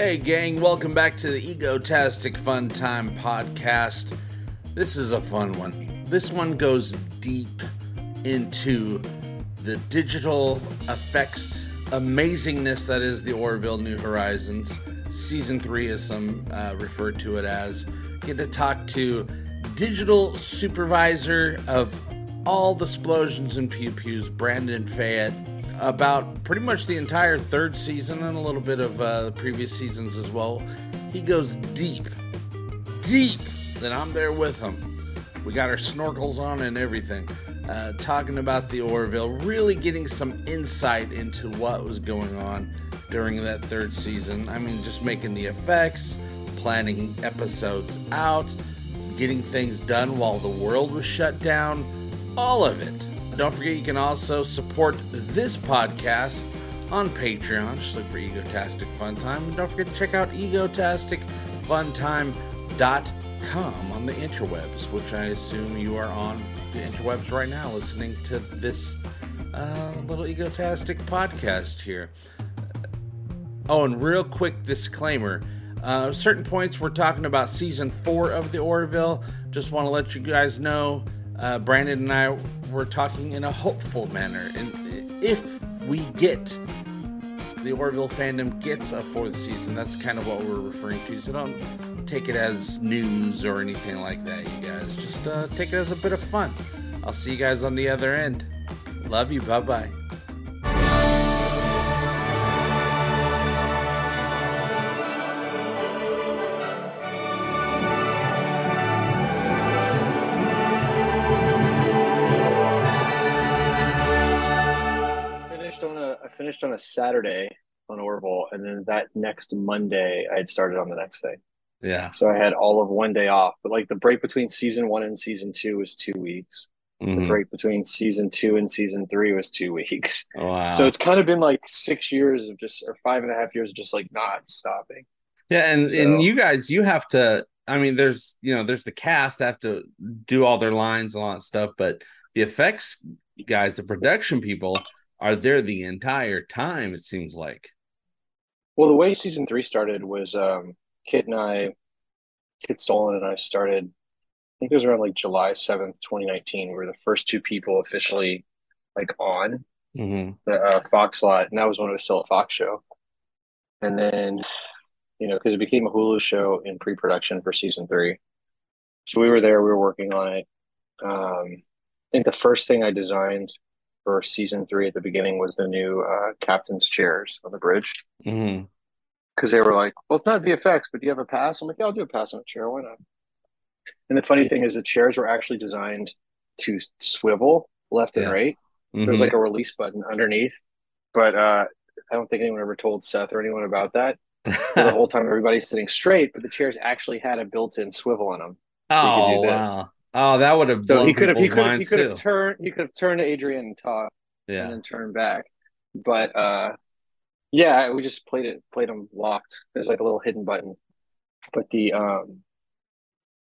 Hey, gang, welcome back to the Egotastic Fun Time podcast. This is a fun one. This one goes deep into the digital effects amazingness that is the Orville New Horizons. Season 3, as some uh, refer to it as. Get to talk to digital supervisor of all the explosions and pew pews, Brandon Fayette about pretty much the entire third season and a little bit of uh, the previous seasons as well. He goes deep, deep, and I'm there with him. We got our snorkels on and everything. Uh, talking about the Orville, really getting some insight into what was going on during that third season. I mean, just making the effects, planning episodes out, getting things done while the world was shut down, all of it. Don't forget you can also support this podcast on Patreon. Just look for Egotastic Fun Time. And don't forget to check out egotasticfuntime.com on the interwebs, which I assume you are on the interwebs right now listening to this uh, little egotastic podcast here. Oh, and real quick disclaimer. Uh, certain points we're talking about season four of the Orville. Just want to let you guys know uh, Brandon and I were talking in a hopeful manner. And if we get the Orville fandom gets a fourth season, that's kind of what we're referring to. So don't take it as news or anything like that, you guys. Just uh, take it as a bit of fun. I'll see you guys on the other end. Love you. Bye bye. I finished on a Saturday on Orville, and then that next Monday I had started on the next day. Yeah. So I had all of one day off. But like the break between season one and season two was two weeks. The Mhm. break between season two and season three was two weeks. Wow. So it's kind of been like six years of just or five and a half years of just like not stopping. Yeah, and So- and you guys, you have to. I mean, there's you know, there's the cast have to do all their lines and all that stuff, but the effects guys, the production people, are there the entire time. It seems like. Well, the way season three started was um Kit and I, Kit Stolen and I started, I think it was around like July 7th, 2019. We were the first two people officially like on hmm the uh, Fox lot, and that was when it was still a Fox show. And then, you know, because it became a Hulu show in pre-production for season three. So we were there, we were working on it. Um, I think the first thing I designed for season three at the beginning was the new uh, captain's chairs on the bridge. hmm because they were like, "Well, it's not VFX, but do you have a pass?" I'm like, "Yeah, I'll do a pass on a chair. Why not?" And the funny thing is, the chairs were actually designed to swivel left and Yeah. right. There's like a release button underneath, but uh, I don't think anyone ever told Seth or anyone about that. The whole time, everybody's sitting straight, but the chairs actually had a built-in swivel in them. oh do this. wow! Oh, that would have So he could have, he could have, he could have turned, he could have turned to Adrian and talked, and Yeah. then turned back. But uh, yeah, we just played it, played them locked. There's like a little hidden button. But the um,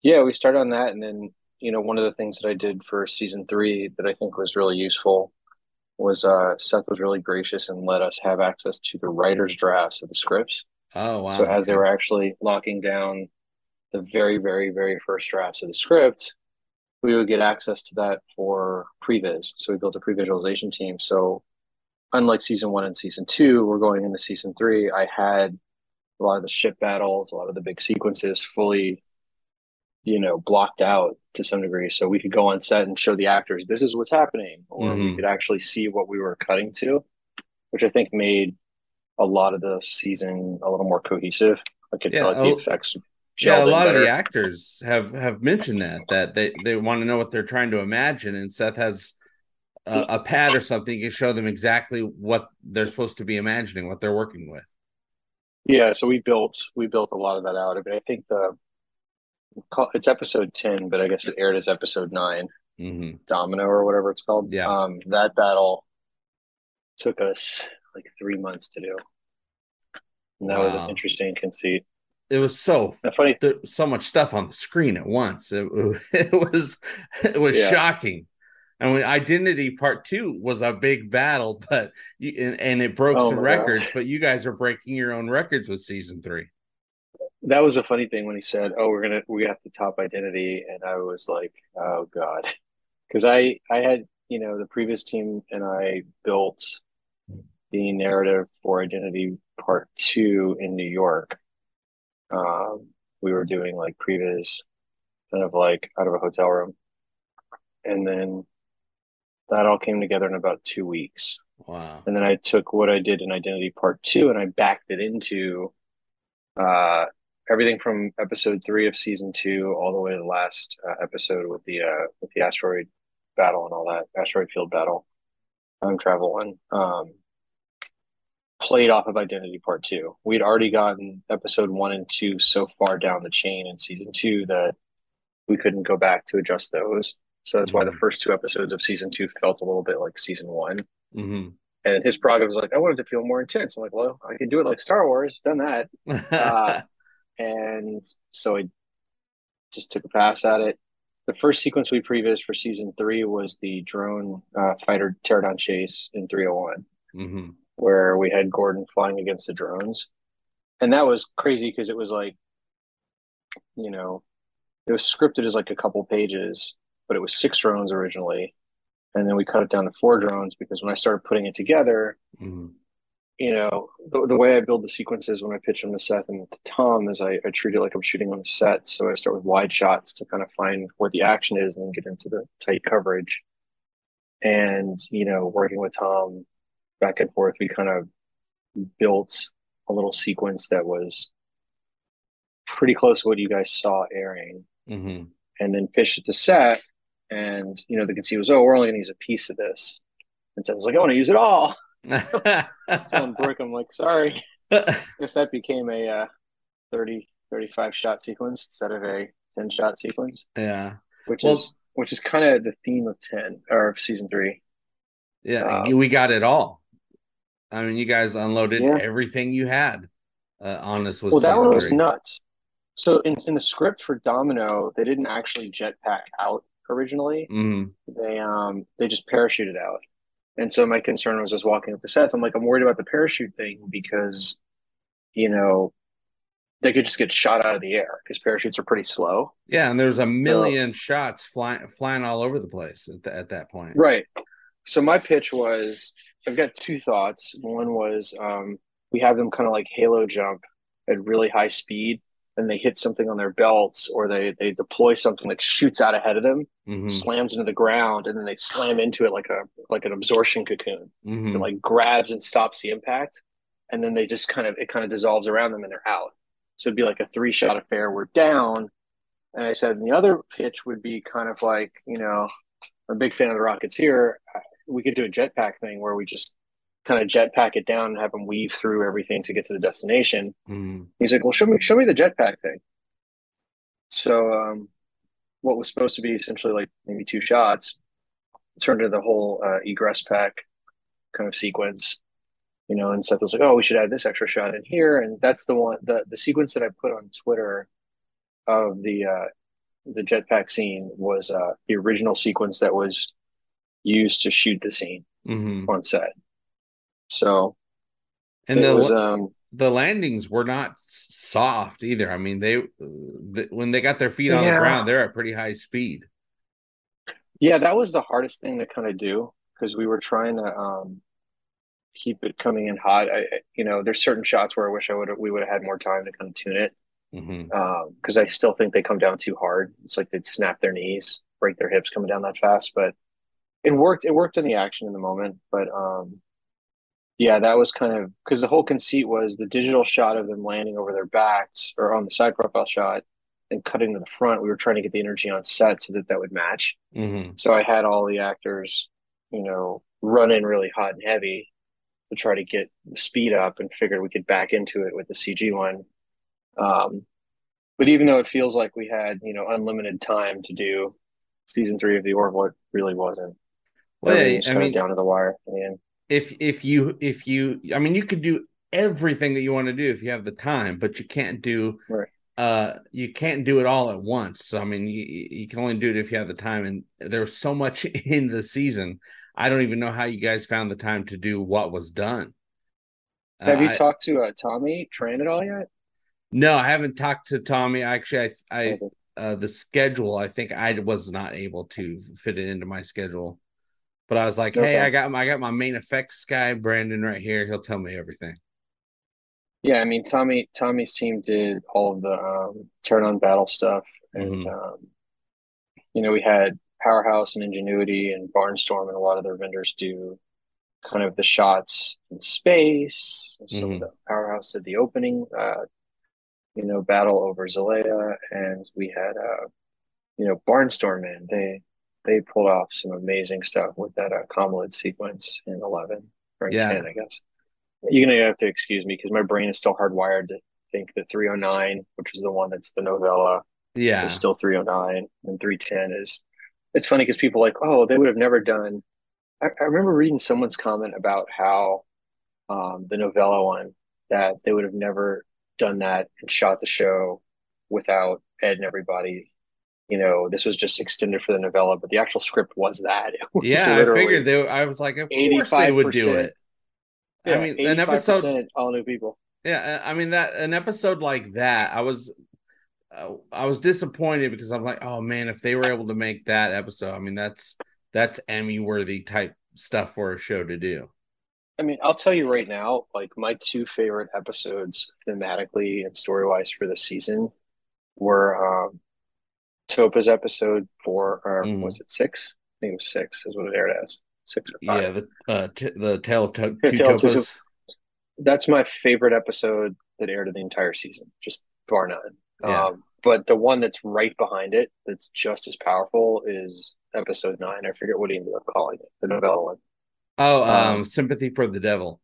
yeah, we started on that, and then you know one of the things that I did for season three that I think was really useful was uh, Seth was really gracious and let us have access to the writers' drafts of the scripts. Oh wow! So as they were actually locking down the very, very, very first drafts of the script, we would get access to that for previs. So we built a pre-visualization team. So unlike season one and season two, we're going into season three. I had a lot of the ship battles, a lot of the big sequences fully, you know, blocked out to some degree. So we could go on set and show the actors this is what's happening, or we Mhm. could actually see what we were cutting to, which I think made a lot of the season a little more cohesive. I could Yeah, like the effects Yeah, a gelled in lot of the actors have have mentioned that that they they want to know what they're trying to imagine, and Seth has a, a pad or something you can show them exactly what they're supposed to be imagining, what they're working with. Yeah, so we built we built a lot of that out. I mean, I think the it's episode ten, but I guess it aired as episode nine, hmm Domino or whatever it's called. Yeah. Um, that battle took us like three months to do, and that was an interesting conceit. It was so The funny, there, so much stuff on the screen at once. It, it was it was Yeah. shocking. And when Identity Part Two was a big battle, but you, and, and it broke Oh some records. God. But you guys are breaking your own records with season three. That was a funny thing when he said, "Oh, we're gonna we have to top identity," and I was like, "Oh God," because I I had you know the previous team and I built the narrative for Identity Part Two in New York. Um, we were doing like previs, kind of like out of a hotel room, and then that all came together in about two weeks. Wow. And then I took what I did in Identity Part Two and I backed it into uh, everything from episode three of season two all the way to the last uh, episode with the uh, with the asteroid battle and all that asteroid field battle, time travel one. Um, played off of Identity Part Two. We'd already gotten episode one and two so far down the chain in season two that we couldn't go back to adjust those. So that's why the first two episodes of season two felt a little bit like season one. hmm And his prerogative was like, I wanted to feel more intense. I'm like, well, I can do it like Star Wars, done that. Uh, and so I just took a pass at it. The first sequence we previewed for season three was the drone uh, fighter teardown chase in 301, hmm where we had Gordon flying against the drones. And that was crazy because it was like, you know, it was scripted as like a couple pages, but it was six drones originally. And then we cut it down to four drones because when I started putting it together, hmm you know, the, the way I build the sequences when I pitch them to Seth and to Tom is I, I treat it like I'm shooting on a set. So I start with wide shots to kind of find where the action is and then get into the tight coverage. And, you know, working with Tom back and forth, we kind of built a little sequence that was pretty close to what you guys saw airing hmm and then pitched it to Seth. And, you know, the conceit was, oh, we're only going to use a piece of this. And Seth was like, I want to use it all. Telling Brooke, I'm like, sorry. I guess that became a uh, 30, 35 shot sequence instead of a 10 shot sequence, yeah. which Well- is which is kind of the theme of 10 or of season three. Yeah, Um, we got it all. I mean, you guys unloaded Yeah. everything you had uh, on us with Well, that one was nuts. So in, in the script for Domino, they didn't actually jetpack out originally. Mhm. They um they just parachuted out. And so my concern was just walking up to Seth. I'm like, I'm worried about the parachute thing because, you know, they could just get shot out of the air because parachutes are pretty slow. Yeah, and there's a million shots flying flying all over the place at, the, at that point. Right. So my pitch was I've got two thoughts. One was um, we have them kind of like halo jump at really high speed and they hit something on their belts or they they deploy something that shoots out ahead of them, hmm slams into the ground, and then they slam into it like a like an absorption cocoon. hmm It like grabs and stops the impact. And then they just kind of it kind of dissolves around them and they're out. So it'd be like a three shot affair. We're down. And I said, and the other pitch would be kind of like, you know, I'm a big fan of the Rockets here. We could do a jetpack thing where we just kind of jetpack it down and have them weave through everything to get to the destination. hmm He's like, well, show me, show me the jetpack thing. So, um, what was supposed to be essentially like maybe two shots turned into the whole uh, egress pack kind of sequence, you know. And Seth was like, oh, we should add this extra shot in here, and that's the one, the the sequence that I put on Twitter of the uh, the jetpack scene was uh, the original sequence that was used to shoot the scene hmm on set. So And the was um the landings were not soft either. I mean, they the, when they got their feet on the ground, they're at pretty high speed. Yeah, that was the hardest thing to kind of do because we were trying to um, keep it coming in hot. I, you know, there's certain shots where I wish I would we would have had more time to kind of tune it because I still think they come down too hard. It's like they'd snap their knees, break their hips coming down that fast. But it worked. It worked in the action in the moment. But um, yeah, that was kind of because the whole conceit was the digital shot of them landing over their backs or on the side profile shot and cutting to the front. We were trying to get the energy on set so that that would match. hmm So I had all the actors, you know, run in really hot and heavy to try to get the speed up and figured we could back into it with the CG one. Um, but even though it feels like we had, you know, unlimited time to do season three of the Orville, it really wasn't. Well, was I mean, down to the wire end. if if you if you, I mean, you could do everything that you want to do if you have the time, but you can't do Right. uh you can't do it all at once. So I mean you you can only do it if you have the time and there's so much in the season. I don't even know how you guys found the time to do what was done. Have Uh, you I- talked to uh, Tommy Tran at all yet? no, I haven't talked to Tommy. Actually, I I uh the schedule, I think I was not able to fit it into my schedule. But I was like, hey, I got my I got my main effects guy, Brandon, right here. He'll tell me everything. Yeah, I mean Tommy Tommy's team did all of the um, turn on battle stuff, and Mhm. um, you know we had Powerhouse and Ingenuity and Barnstorm and a lot of their vendors do kind of the shots in space. Some Mhm. of the Powerhouse did the opening, uh, you know, battle over Zalea, and we had uh, you know Barnstorm man. They they pulled off some amazing stuff with that uh, Comlid sequence in eleven or in Yeah. ten, I guess. You're gonna have to excuse me because my brain is still hardwired to think that 309, which is the one that's the novella, Yeah. is still 309, and 310 is. It's funny because people are like, oh, they would have never done. I, I remember reading someone's comment about how um, the novella one that they would have never done that and shot the show without Ed and everybody. You know, this was just extended for the novella, but the actual script was that. Was Yeah, I figured they. I was like, of course they would do 85%. it. I mean, an episode. all new people. Yeah, I mean that an episode like that, I was, uh, I was disappointed because I'm like, oh man, if they were able to make that episode, I mean that's that's Emmy worthy type stuff for a show to do. I mean, I'll tell you right now, like my two favorite episodes thematically and story wise for the season were um Topa's episode four, or Mhm. was it six? I think it was six, is what it aired as. Six or five. Yeah, the uh, t- the tale of to- two of Two. That's my favorite episode that aired in the entire season, just bar none. Yeah. Um, but the one that's right behind it, that's just as powerful, is episode nine. I forget what he ended up calling it, the novella one. Oh, um, um, sympathy for the devil.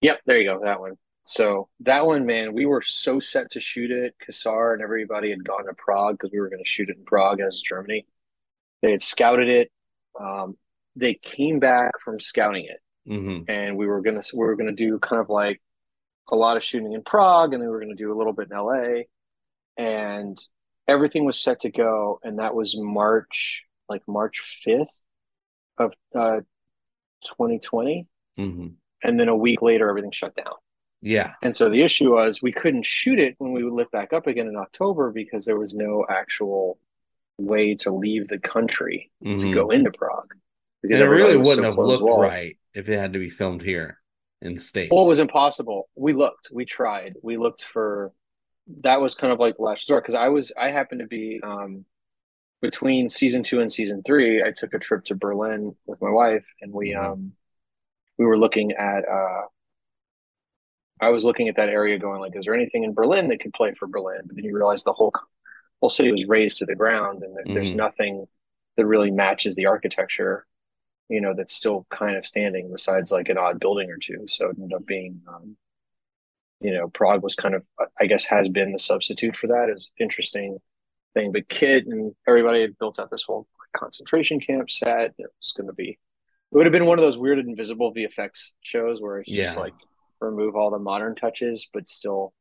Yep, there you go, that one. So that one, man, we were so set to shoot it. Kassar and everybody had gone to Prague because we were going to shoot it in Prague as Germany. They had scouted it. Um, they came back from scouting it, hmm and we were gonna we were gonna do kind of like a lot of shooting in Prague, and then we were gonna do a little bit in LA, and everything was set to go, and that was March, like March fifth of uh, 2020, hmm and then a week later, everything shut down. Yeah. And so the issue was we couldn't shoot it when we would lift back up again in October because there was no actual way to leave the country to Mhm. go into Prague. And Because it really wouldn't so have looked right if it had to be filmed here in the states. Well, it was impossible. We looked, we tried, we looked for. That was kind of like the last resort because I was, I happened to be um, between season two and season three. I took a trip to Berlin with my wife, and we Mhm. um, we were looking at. Uh, I was looking at that area, going like, "Is there anything in Berlin that could play for Berlin?" But then you realize the whole whole city was razed to the ground, and there, there's nothing that really matches the architecture. You know, that's still kind of standing besides like an odd building or two. So it ended up being, um, you know, Prague was kind of, I guess, has been the substitute for that. Is interesting thing. But Kit and everybody had built out this whole concentration camp set. It was going to be, it would have been one of those weird invisible VFX shows where it's just Yeah. like remove all the modern touches, but still,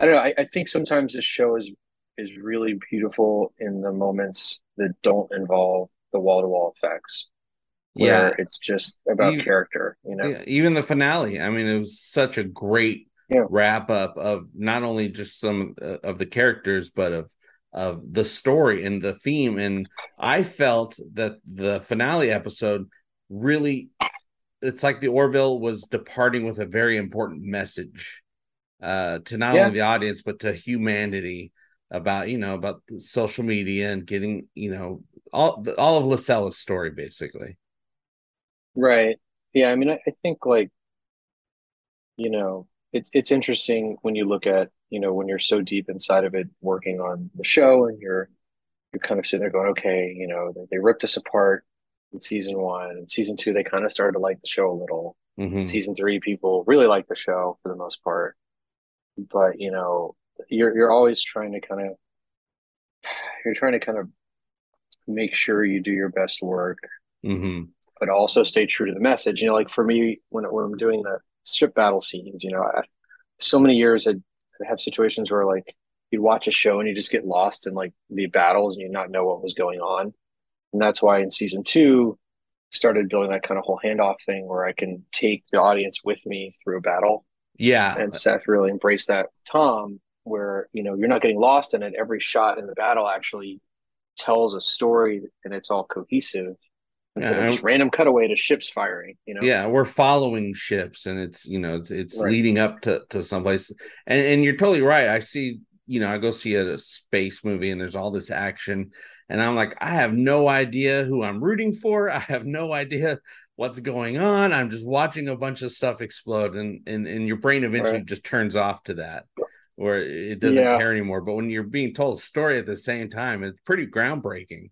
I don't know. I, I think sometimes this show is is really beautiful in the moments that don't involve the wall to wall effects. Yeah. it's just about character, you know. Yeah, even the finale. I mean, it was such a great Yeah. wrap up of not only just some uh, of the characters, but of of the story and the theme. And I felt that the finale episode really, it's like the Orville was departing with a very important message uh, to not Yeah. only the audience but to humanity about you know about the social media and getting you know all all of Lysella's story basically. Right. Yeah. I mean, I, I think like, you know, it's it's interesting when you look at, you know, when you're so deep inside of it, working on the show, and you're you're kind of sitting there going, okay, you know, they, they ripped us apart in season one, and season two, they kind of started to like the show a little. Mhm. Season three, people really like the show for the most part, but you know, you're you're always trying to kind of you're trying to kind of make sure you do your best work Mhm. but also stay true to the message. You know, like for me, when when I'm doing the strip battle scenes, you know, I, so many years I have situations where like you'd watch a show and you just get lost in like the battles and you not know what was going on. And that's why in season two, started building that kind of whole handoff thing where I can take the audience with me through a battle. Yeah. And Seth really embraced that. Tom, where you know you're not getting lost in it. Every shot in the battle actually tells a story and it's all cohesive instead yeah, of just random cutaway to ships firing you know yeah we're following ships and it's you know it's, it's right. leading up to to someplace and and you're totally right i see you know i go see a, a space movie and there's all this action and i'm like i have no idea who i'm rooting for i have no idea what's going on i'm just watching a bunch of stuff explode and and, and your brain eventually right. just turns off to that or it doesn't yeah. care anymore but when you're being told a story at the same time it's pretty groundbreaking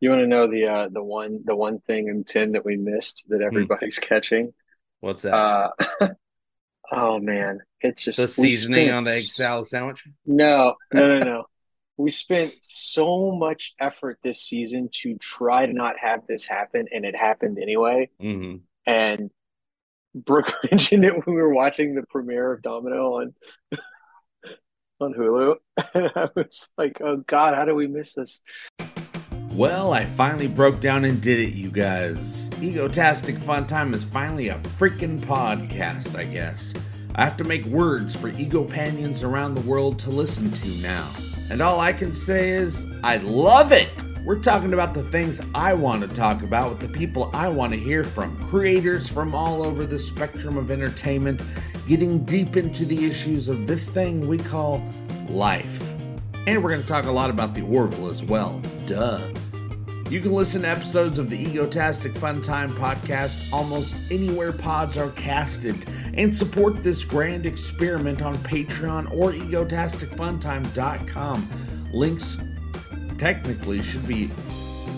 you want to know the uh, the one the one thing in ten that we missed that hmm. everybody's hmm. catching? What's that? Uh, oh man, it's just the seasoning spent, on the egg salad sandwich. No, no, no, no. we spent so much effort this season to try to not have this happen, and it happened anyway. Mm-hmm. And Brooke mentioned it when we were watching the premiere of Domino on on Hulu, and I was like, "Oh God, how do we miss this?" Well, I finally broke down and did it, you guys. Egotastic Fun Time is finally a freaking podcast, I guess. I have to make words for ego panions around the world to listen to now. And all I can say is, I love it! We're talking about the things I want to talk about with the people I want to hear from, creators from all over the spectrum of entertainment, getting deep into the issues of this thing we call life. And we're going to talk a lot about the Orville as well. Duh. You can listen to episodes of the Egotastic Fun Time podcast almost anywhere pods are casted and support this grand experiment on Patreon or egotasticfuntime.com. Links technically should be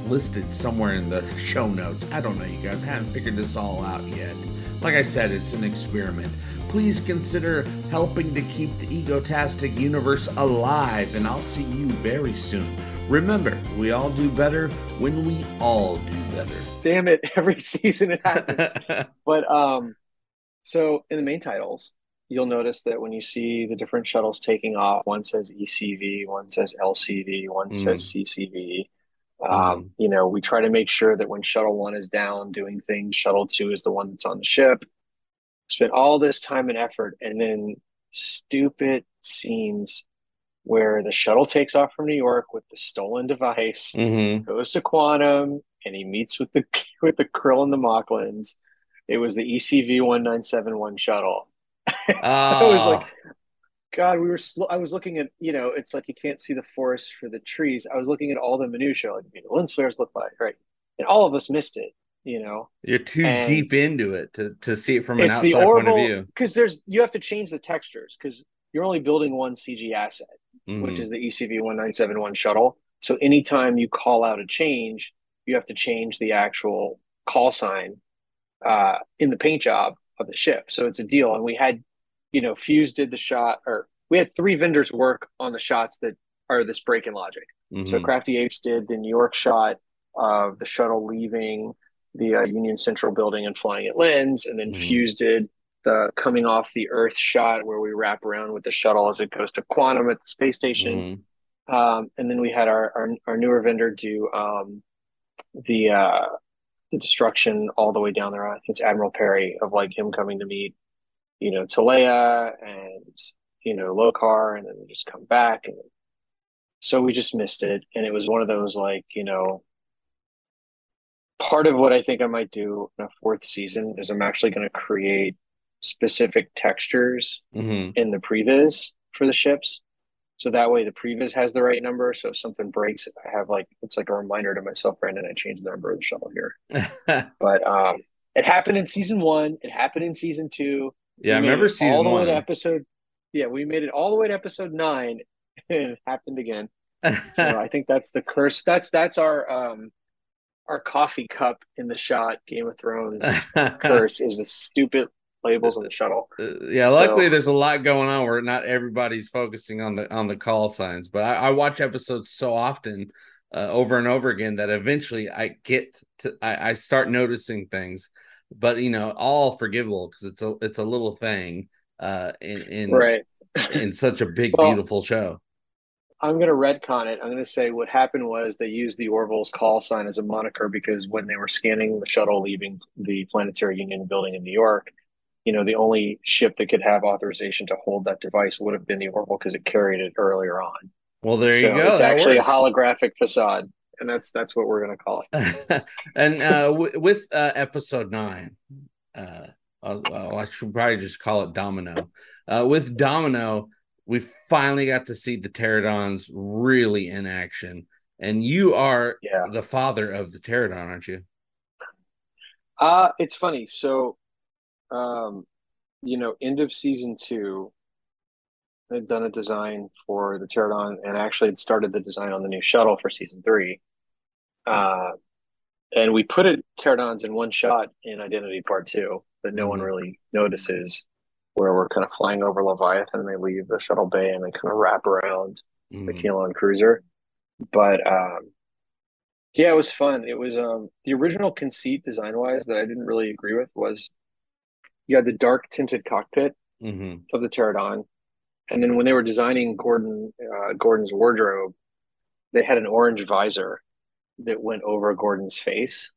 listed somewhere in the show notes. I don't know, you guys. I haven't figured this all out yet. Like I said, it's an experiment. Please consider helping to keep the Egotastic universe alive, and I'll see you very soon. Remember, we all do better when we all do better. Damn it, every season it happens. but um so in the main titles, you'll notice that when you see the different shuttles taking off, one says ECV, one says LCV, one mm. says CCV. Um, mm. you know, we try to make sure that when shuttle one is down doing things, shuttle two is the one that's on the ship. Spent all this time and effort, and then stupid scenes where the shuttle takes off from New York with the stolen device, mm-hmm. goes to Quantum, and he meets with the with the Krill and the Moclans. It was the ECV one nine seven one shuttle. Oh. I was like, ah. God, we were. Sl- I was looking at you know, it's like you can't see the forest for the trees. I was looking at all the minutia, like you know, lens flares look like, right? And all of us missed it. You know, you're too and deep into it to to see it from an outside point of view. Because there's you have to change the textures because you're only building one CG asset mm-hmm. which is the ECV 1971 shuttle. So anytime you call out a change, you have to change the actual call sign uh, in the paint job of the ship. So it's a deal. And we had, you know, Fuse did the shot, or we had three vendors work on the shots that are this break in logic. Mm-hmm. So Crafty Apes did the New York shot of the shuttle leaving the uh, Union Central building and flying at Lens, and then mm-hmm. Fuse did the coming off the Earth shot where we wrap around with the shuttle as it goes to quantum at the space station. Mm-hmm. Um, and then we had our, our, our newer vendor do um, the uh, the destruction all the way down there. I think it's Admiral Perry of like him coming to meet, you know, Teleya and you know Lokar, and then just come back. And so we just missed it, and it was one of those like you know part of what I think I might do in a fourth season is I'm actually going to create specific textures mm-hmm. in the previs for the ships. So that way the previs has the right number. So if something breaks, I have like it's like a reminder to myself, Brandon, I changed the number of the shuttle here. but um it happened in season one, it happened in season two. Yeah, I remember season all the one. way to episode yeah, we made it all the way to episode nine and it happened again. so I think that's the curse. That's that's our um our coffee cup in the shot Game of Thrones curse is the stupid labels on the shuttle. Uh, yeah, luckily so, there's a lot going on where not everybody's focusing on the on the call signs. But I, I watch episodes so often uh, over and over again that eventually I get to I, I start noticing things. But you know, all forgivable because it's a it's a little thing. Uh, in, in right. in such a big, Well, beautiful show. I'm going to retcon it. I'm going to say what happened was they used the Orville's call sign as a moniker because when they were scanning the shuttle leaving the Planetary Union building in New York, you know, the only ship that could have authorization to hold that device would have been the Orville because it carried it earlier on. Well, there so you go. It's That actually works. a holographic facade, and that's that's what we're going to call it. and uh, w- with uh, episode nine, uh, I should probably just call it Domino. Uh, with Domino, we finally got to see the pterodons really in action, and you are Yeah. the father of the pterodon, aren't you? Uh, it's funny. So, um, you know, end of season two, they'd done a design for the Pterodon and actually had started the design on the new shuttle for season three. Uh, and we put it Pterodons in one shot in Identity Part Two that no one Mhm. really notices, where we're kind of flying over Leviathan and they leave the shuttle bay and they kind of wrap around the Mhm. Kaylon cruiser. But um, yeah, it was fun. It was um, the original conceit design wise that I didn't really agree with was you had the dark tinted cockpit Mhm. of the Pterodon, and then when they were designing Gordon uh, Gordon's wardrobe, they had an orange visor that went over Gordon's face,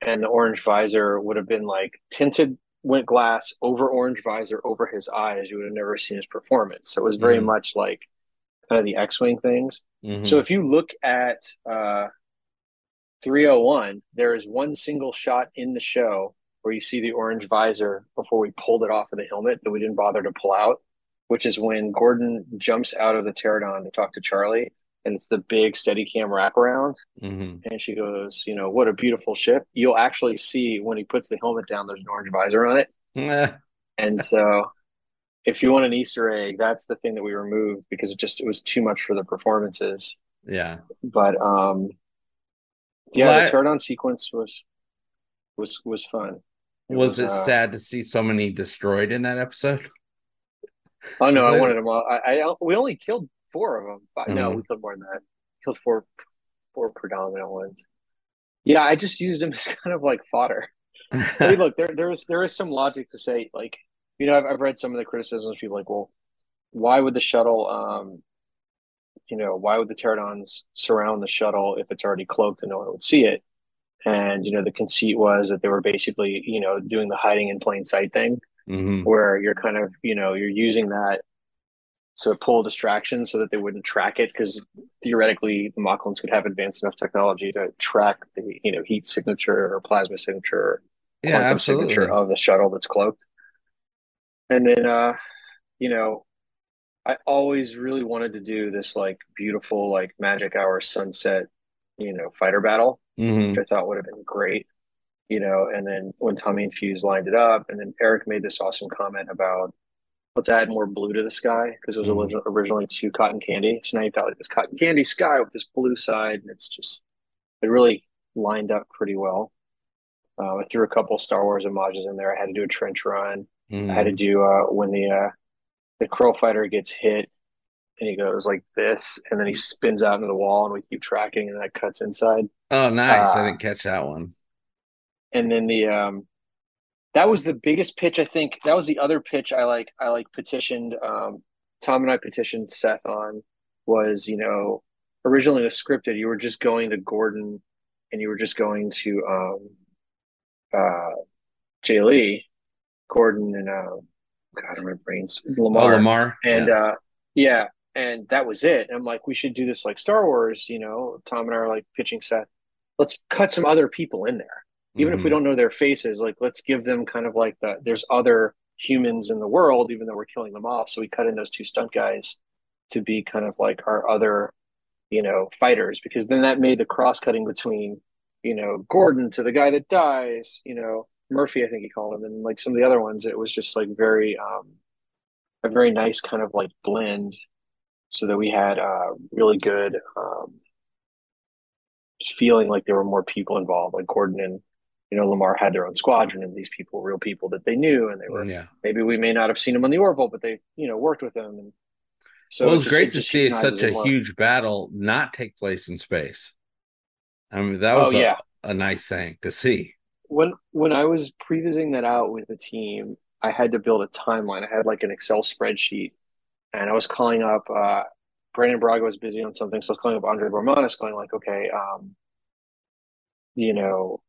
and the orange visor would have been like tinted went glass over orange visor over his eyes. You would have never seen his performance. So it was very Mhm. much like kind of the X-wing things. Mhm. So if you look at uh, 301, there is one single shot in the show where you see the orange visor before we pulled it off of the helmet that we didn't bother to pull out, which is when Gordon jumps out of the Pterodon to talk to Charlie, and it's the big steady cam wraparound. Mhm. And she goes, you know, what a beautiful ship. You'll actually see when he puts the helmet down, there's an orange visor on it. And so if you want an Easter egg, that's the thing that we removed because it just it was too much for the performances. yeah. But um yeah, Well, I- the Pterodon sequence was was was fun. Was, was, it uh, sad to see so many destroyed in that episode? Oh no, I wanted them all. I, I we only killed four of them. But no, Mhm. we killed more than that. Killed four four predominant ones. Yeah, I just used them as kind of like fodder. I mean, look, there there is there is some logic to say like, you know, I've I've read some of the criticisms. People like, well, why would the shuttle, um, you know, why would the pterodons surround the shuttle if it's already cloaked and no one would see it? And you know, the conceit was that they were basically, you know, doing the hiding in plain sight thing, Mhm. where you're kind of, you know, you're using that to pull distraction so that they wouldn't track it because theoretically the Moclans could have advanced enough technology to track the, you know, heat signature or plasma signature or Yeah, quantum absolutely. signature of the shuttle that's cloaked. And then, uh, you know, I always really wanted to do this like beautiful, like magic hour sunset, you know, fighter battle, Mhm. which I thought would have been great, you know. And then when Tommy and Fuse lined it up, and then Eric made this awesome comment about let's add more blue to the sky because it was Mhm. originally two cotton candy. So now you've got like this cotton candy sky with this blue side, and it's just it really lined up pretty well. Uh, I threw a couple Star Wars homages in there. I had to do a trench run. Mhm. I had to do uh, when the uh, the crow fighter gets hit and he goes like this, and then he spins out into the wall, and we keep tracking, and that cuts inside. Oh, nice. I Uh, didn't catch that one. And then the um, that was the biggest pitch. I think that was the other pitch I like. I like petitioned. Um, Tom and I petitioned Seth on was you know originally it was scripted. You were just going to Gordon, and you were just going to um, uh, Jay Lee, Gordon, and uh, God, my brains Oh, LaMarr. LaMarr. And yeah. uh yeah, and that was it. And I'm like, we should do this like Star Wars, you know. Tom and I are like pitching Seth. Let's cut some other people in there. Even if we Mhm. don't know their faces, like let's give them kind of like the there's other humans in the world, even though we're killing them off. So we cut in those two stunt guys to be kind of like our other, you know, fighters, because then that made the cross cutting between, you know, Gordon to the guy that dies, you know, Murphy, I think he called him, and like some of the other ones, it was just like very um a very nice kind of like blend so that we had a really good um feeling like there were more people involved like Gordon and you know LaMarr had their own squadron and these people were real people that they knew and they were yeah. maybe we may not have seen them on the Orville but they you know worked with them and so well, it was just- great it to see such a huge battle not take place in space. I mean, that oh was a, yeah a nice thing to see. when when I was previsiting that out with the team, I had to build a timeline. I had like an Excel spreadsheet, and I was calling up. Uh, Brannon Braga was busy on something, so I was calling up Andre Bormanis, going like, okay, um, you know,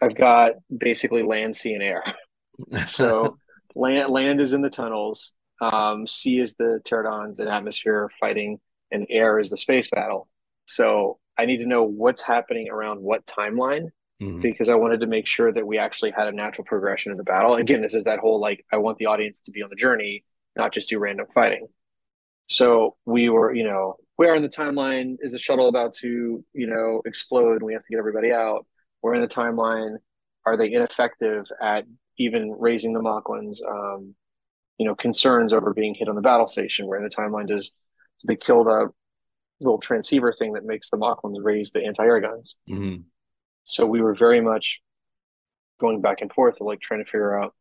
I've got basically land, sea, and air. so land land is in the tunnels, um, sea is the pterodons and atmosphere fighting, and air is the space battle. So I need to know what's happening around what timeline mm-hmm. because I wanted to make sure that we actually had a natural progression of the battle. Again, this is that whole like I want the audience to be on the journey, not just do random fighting. So we were, you know, where in the timeline is the shuttle about to, you know, explode? and We have to get everybody out. Where in the timeline are they ineffective at even raising the Moclans? Um, you know, concerns over being hit on the battle station. Where in the timeline does they kill the little transceiver thing that makes the Moclans raise the anti-air guns? Mm-hmm. So we were very much going back and forth, like trying to figure out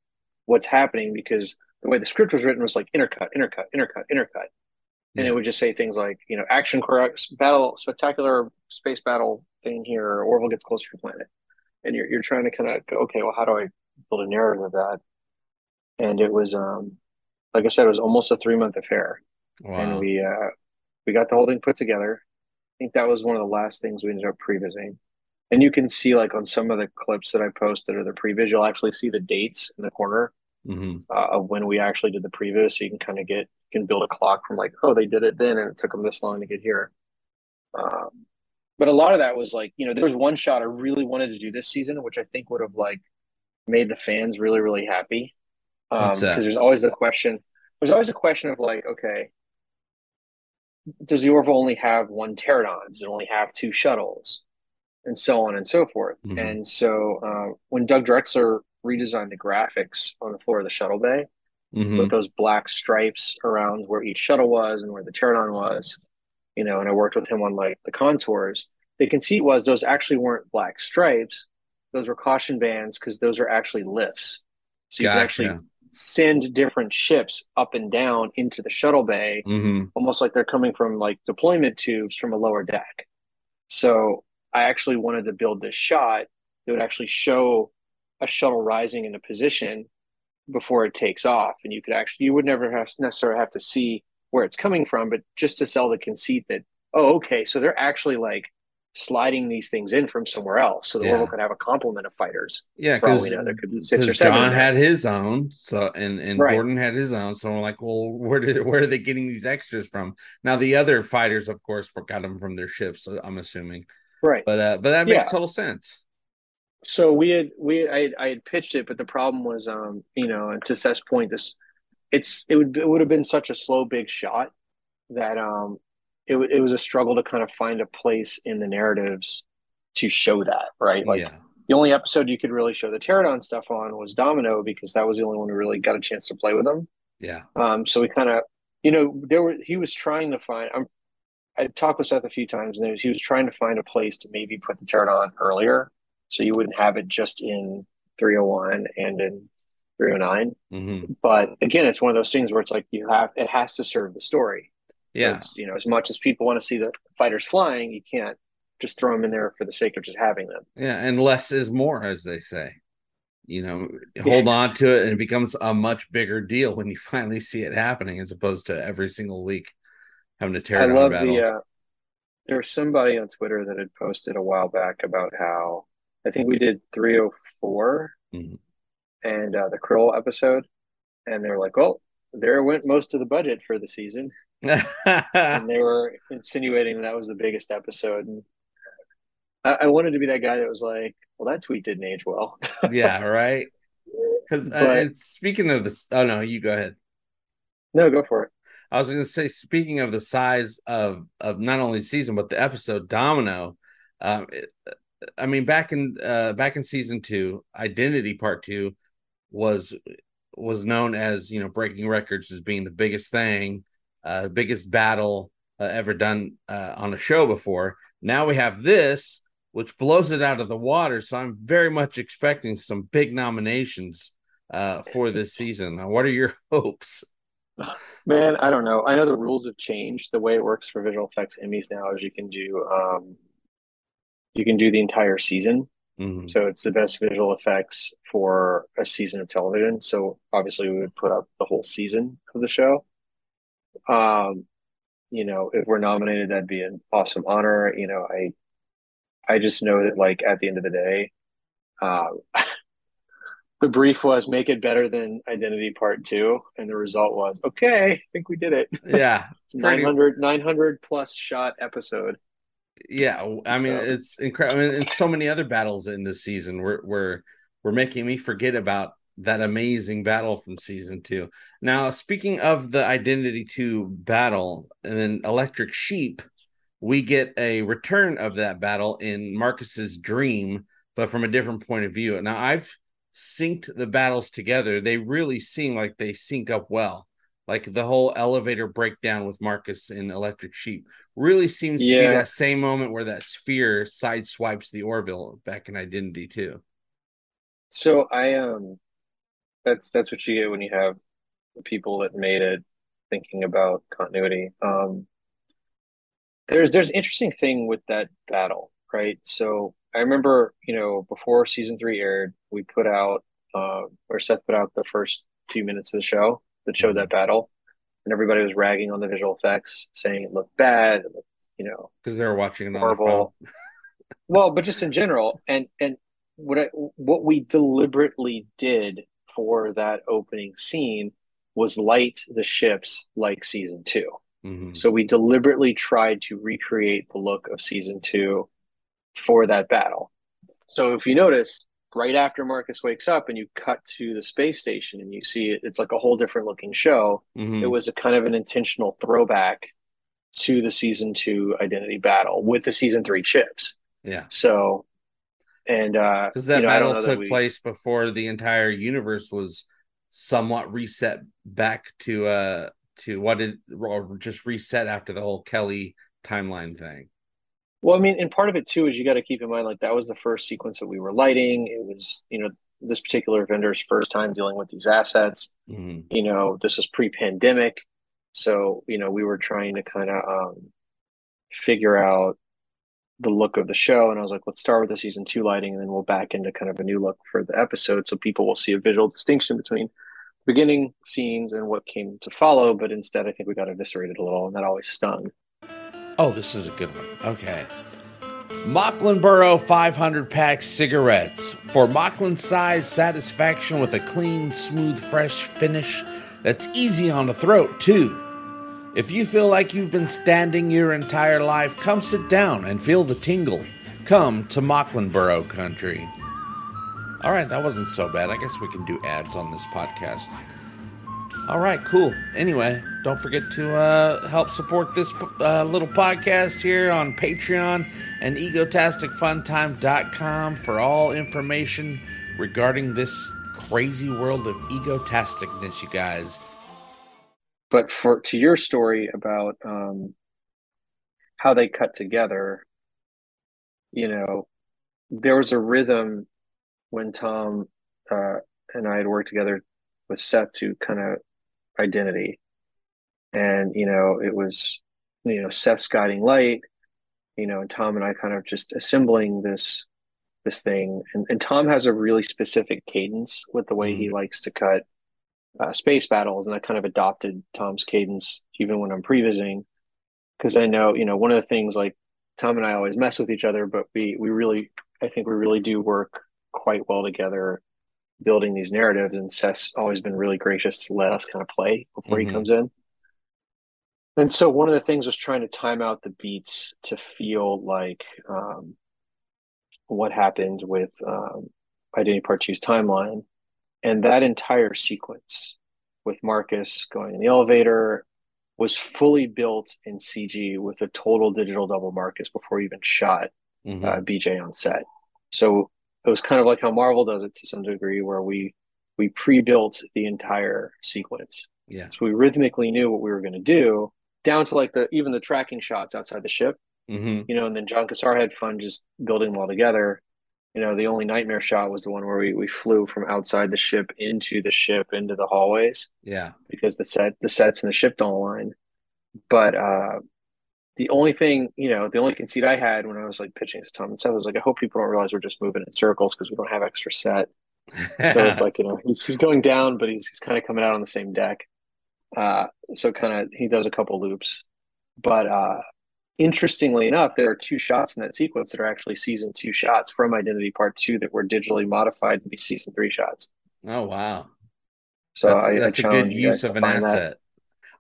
what's happening because the way the script was written was like intercut, intercut, intercut, intercut and it would just say things like, you know, action correct battle, spectacular space battle thing here, or Orville gets closer to the planet, and you're you're trying to kind of go, okay, well, how do I build a narrative of that? And it was, um, like I said, it was almost a three month affair, wow. and we uh, we got the whole thing put together. I think that was one of the last things we ended up pre-visiting. And you can see, like on some of the clips that I posted or the previs, you'll actually see the dates in the corner mm-hmm. uh, of when we actually did the previs, so you can kind of get you can build a clock from like, oh, they did it then, and it took them this long to get here. Um, but a lot of that was like, you know, there was one shot I really wanted to do this season, which I think would have like made the fans really, really happy. Because um, there's always the question. There's always a question of like, okay, does the Orville only have one pterodon? Does it only have two shuttles? And so on and so forth. Mm-hmm. And so uh, when Doug Drexler redesigned the graphics on the floor of the shuttle bay, mm-hmm. with those black stripes around where each shuttle was and where the pterodon was. You know, and I worked with him on like the contours. The conceit was those actually weren't black stripes; those were caution bands because those are actually lifts. So you gotcha. can actually send different ships up and down into the shuttle bay, mm-hmm. almost like they're coming from like deployment tubes from a lower deck. So I actually wanted to build this shot that would actually show a shuttle rising in a position before it takes off. And you could actually you would never have necessarily have to see where it's coming from but just to sell the conceit that oh okay so they're actually like sliding these things in from somewhere else. So the yeah. could have a complement of fighters. Yeah because you know, there could be six or seven john had his own so and and right. gordon had his own. So we're like well where did where are they getting these extras from? Now the other fighters of course got them from their ships i'm assuming. Right. But uh but that makes yeah. total sense so we had we I, I had pitched it, but the problem was, um, you know, and to Seth's point, this it's it would it would have been such a slow big shot that um it it was a struggle to kind of find a place in the narratives to show that right like yeah. the only episode you could really show the pterodon stuff on was Domino because that was the only one who really got a chance to play with them. Yeah. Um. So we kind of you know there were he was trying to find I'm I talked with Seth a few times and was, he was trying to find a place to maybe put the pterodon earlier so you wouldn't have it just in 301 and in 309. Mm-hmm. But again, it's one of those things where it's like you have it has to serve the story. Yeah. you know, as much as people want to see the fighters flying, you can't just throw them in there for the sake of just having them. Yeah, and less is more, as they say. You know, hold yes. on to it, and it becomes a much bigger deal when you finally see it happening, as opposed to every single week having to tear I love battle. the. Uh, there was somebody on Twitter that had posted a while back about how I think we did 304 mm-hmm. and uh, the Krill episode. And they were like, well, there went most of the budget for the season. and they were insinuating that was the biggest episode. And I-, I, wanted to be that guy that was like, well, that tweet didn't age well. yeah, right. Because uh, speaking of this, oh no, you go ahead. No, go for it. I was going to say, speaking of the size of of not only season but the episode Domino, um, it, I mean, back in uh, back in season two, Identity Part Two was was known as you know breaking records as being the biggest thing, uh, biggest battle uh, ever done uh, on a show before. Now we have this, which blows it out of the water. So I'm very much expecting some big nominations uh, for this season. What are your hopes? Man, I don't know. I know the rules have changed. The way it works for visual effects Emmys now is you can do um, you can do the entire season. Mm-hmm. So it's the best visual effects for a season of television. So obviously we would put up the whole season of the show. Um, you know, if we're nominated, that'd be an awesome honor. You know, I I just know that like at the end of the day, uh, the brief was make it better than Identity Part Two, and the result was okay. I think we did it. Yeah, 900, 900 plus shot episode. Yeah, I mean so. it's incredible. I mean, it's so many other battles in this season. We're we're we're making me forget about that amazing battle from season two. Now, speaking of the Identity 2 battle and then Electric Sheep, we get a return of that battle in Marcus's dream, but from a different point of view. Now, I've synced the battles together. They really seem like they sync up well. Like the whole elevator breakdown with Marcus in Electric Sheep really seems yeah. to be that same moment where that sphere sideswipes the Orville back in Identity Two. So I um that's that's what you get when you have the people that made it thinking about continuity. Um, there's there's an interesting thing with that battle, right? So I remember, you know, before season three aired, we put out uh, or Seth put out the first few minutes of the show that showed that battle, and everybody was ragging on the visual effects, saying it looked bad, it looked, you know, because they were watching it horrible. well, but just in general, and and what I, what we deliberately did for that opening scene was light the ships like season 2 mm-hmm. So we deliberately tried to recreate the look of season two for that battle. So if you notice, right after Marcus wakes up and you cut to the space station and you see it, it's like a whole different looking show. Mm-hmm. It was a kind of an intentional throwback to the season two identity battle with the season three ships. Yeah. So and uh because that you know, battle took we... place before the entire universe was somewhat reset back to uh to what it or just reset after the whole kelly timeline thing well i mean and part of it too is you got to keep in mind like that was the first sequence that we were lighting. It was you know this particular vendor's first time dealing with these assets. Mm-hmm. you know this was pre-pandemic. So you know we were trying to kind of um figure out the look of the show and i was like let's start with the season two lighting and then we'll back into kind of a new look for the episode so people will see a visual distinction between beginning scenes and what came to follow. But instead i think we got eviscerated a little and that always stung oh this is a good one okay Machlinborough 500 pack cigarettes for Machlin's size satisfaction with a clean, smooth, fresh finish that's easy on the throat, too. If you feel like you've been standing your entire life, come sit down and feel the tingle. Come to Machlinborough country. All right, that wasn't so bad. I guess we can do ads on this podcast. All right, cool. Anyway, don't forget to uh, help support this uh, little podcast here on Patreon and egotasticfuntime.com for all information regarding this crazy world of egotasticness, you guys but for to your story about um, how they cut together, you know, there was a rhythm when Tom uh, and I had worked together with Seth to kind of identity, and you know, it was you know Seth's guiding light, you know, and Tom and I kind of just assembling this this thing, and, and Tom has a really specific cadence with the way he likes to cut uh, space battles, and I kind of adopted Tom's cadence even when I'm pre-visiting. Because I know you know one of the things like Tom and I always mess with each other, but we we really I think we really do work quite well together building these narratives and Seth's always been really gracious to let us kind of play before mm-hmm. he comes in. And so one of the things was trying to time out the beats to feel like um, what happened with um, Identity Part Two's timeline and that entire sequence with Marcus going in the elevator was fully built in CG with a total digital double Marcus before he even shot mm-hmm. uh, BJ on set. So it was kind of like how Marvel does it to some degree, where we we pre-built the entire sequence. Yeah. So we rhythmically knew what we were going to do, down to like the even the tracking shots outside the ship. Mm-hmm. You know, and then Jon Cassar had fun just building them all together you know, the only nightmare shot was the one where we, we flew from outside the ship into the ship into the hallways. Yeah. Because the set the sets and the ship don't align. But uh the only thing, you know, the only conceit I had when I was like pitching to Tom and Seth was like, I hope people don't realize we're just moving in circles because we don't have extra set. so it's like, you know, he's, he's going down, but he's, he's kind of coming out on the same deck. Uh, so kind of he does a couple loops, but uh, interestingly enough, there are two shots in that sequence that are actually season two shots from Identity Part Two that were digitally modified to be season three shots. Oh wow! So that's, I, that's I a good use of an asset.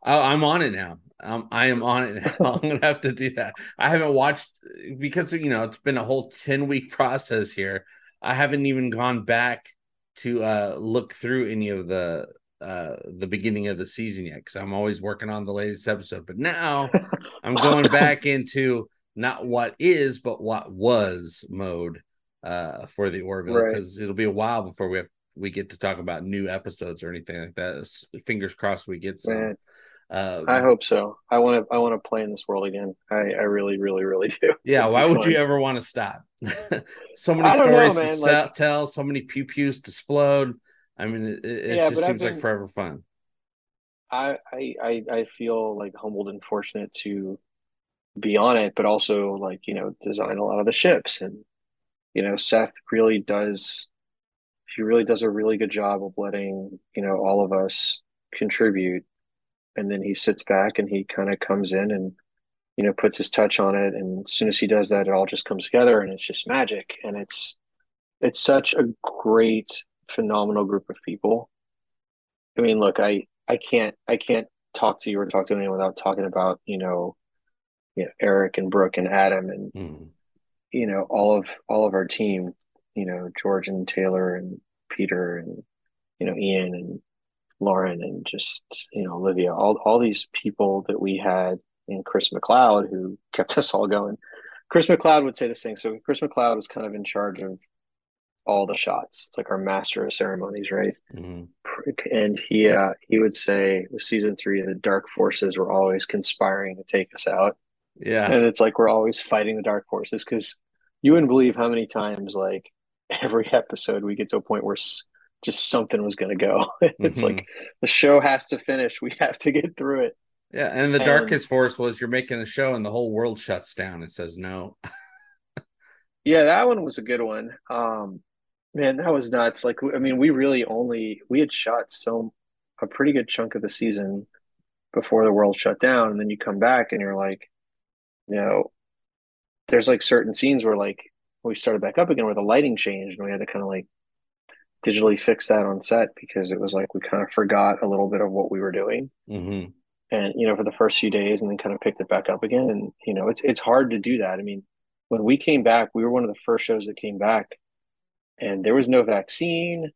Oh, I'm on it now. Um, I am on it now. I'm gonna have to do that. I haven't watched because you know it's been a whole ten week process here. I haven't even gone back to uh, look through any of the uh, the beginning of the season yet because I'm always working on the latest episode. But now I'm going back into not what is but what was mode uh, for the Orville because right. it'll be a while before we have we get to talk about new episodes or anything like that. Fingers crossed we get some. Man, um, I hope so. I want to. I want to play in this world again. I, I really, really, really do. Yeah. Why would you ever want to stop? so many stories know, to like, tell. So many pew pews to explode. I mean, it, it yeah, just seems been, like forever fun. I, I I feel like humbled and fortunate to be on it, but also like you know design a lot of the ships, and you know Seth really does. He really does a really good job of letting you know all of us contribute and then he sits back and he kind of comes in and you know puts his touch on it. And as soon as he does that it all just comes together and it's just magic. And it's it's such a great phenomenal group of people. I mean look i i can't i can't talk to you or talk to anyone without talking about you know you know eric and brooke and adam and mm. you know all of all of our team you know george and taylor and peter and you know ian and Lauren and just you know Olivia, all all these people that we had, and Chris McLeod who kept us all going. Chris McLeod would say the same. So Chris McLeod was kind of in charge of all the shots, it's like our master of ceremonies, right? Mm-hmm. And he uh, he would say with season three, the dark forces were always conspiring to take us out. Yeah, and it's like we're always fighting the dark forces because you wouldn't believe how many times like every episode we get to a point where just something was going to go. it's mm-hmm. like the show has to finish. We have to get through it. Yeah, and the and, darkest force was you're making the show and the whole world shuts down and says no. yeah, that one was a good one. Um, man, that was nuts. Like, I mean, we really only we had shot so a pretty good chunk of the season before the world shut down, and then you come back and you're like, you know, there's like certain scenes where like we started back up again where the lighting changed and we had to kind of like digitally fix that on set because it was like we kind of forgot a little bit of what we were doing. Mm-hmm. And you know, for the first few days, and then kind of picked it back up again. And you know, it's it's hard to do that. I mean, when we came back, we were one of the first shows that came back, and there was no vaccine,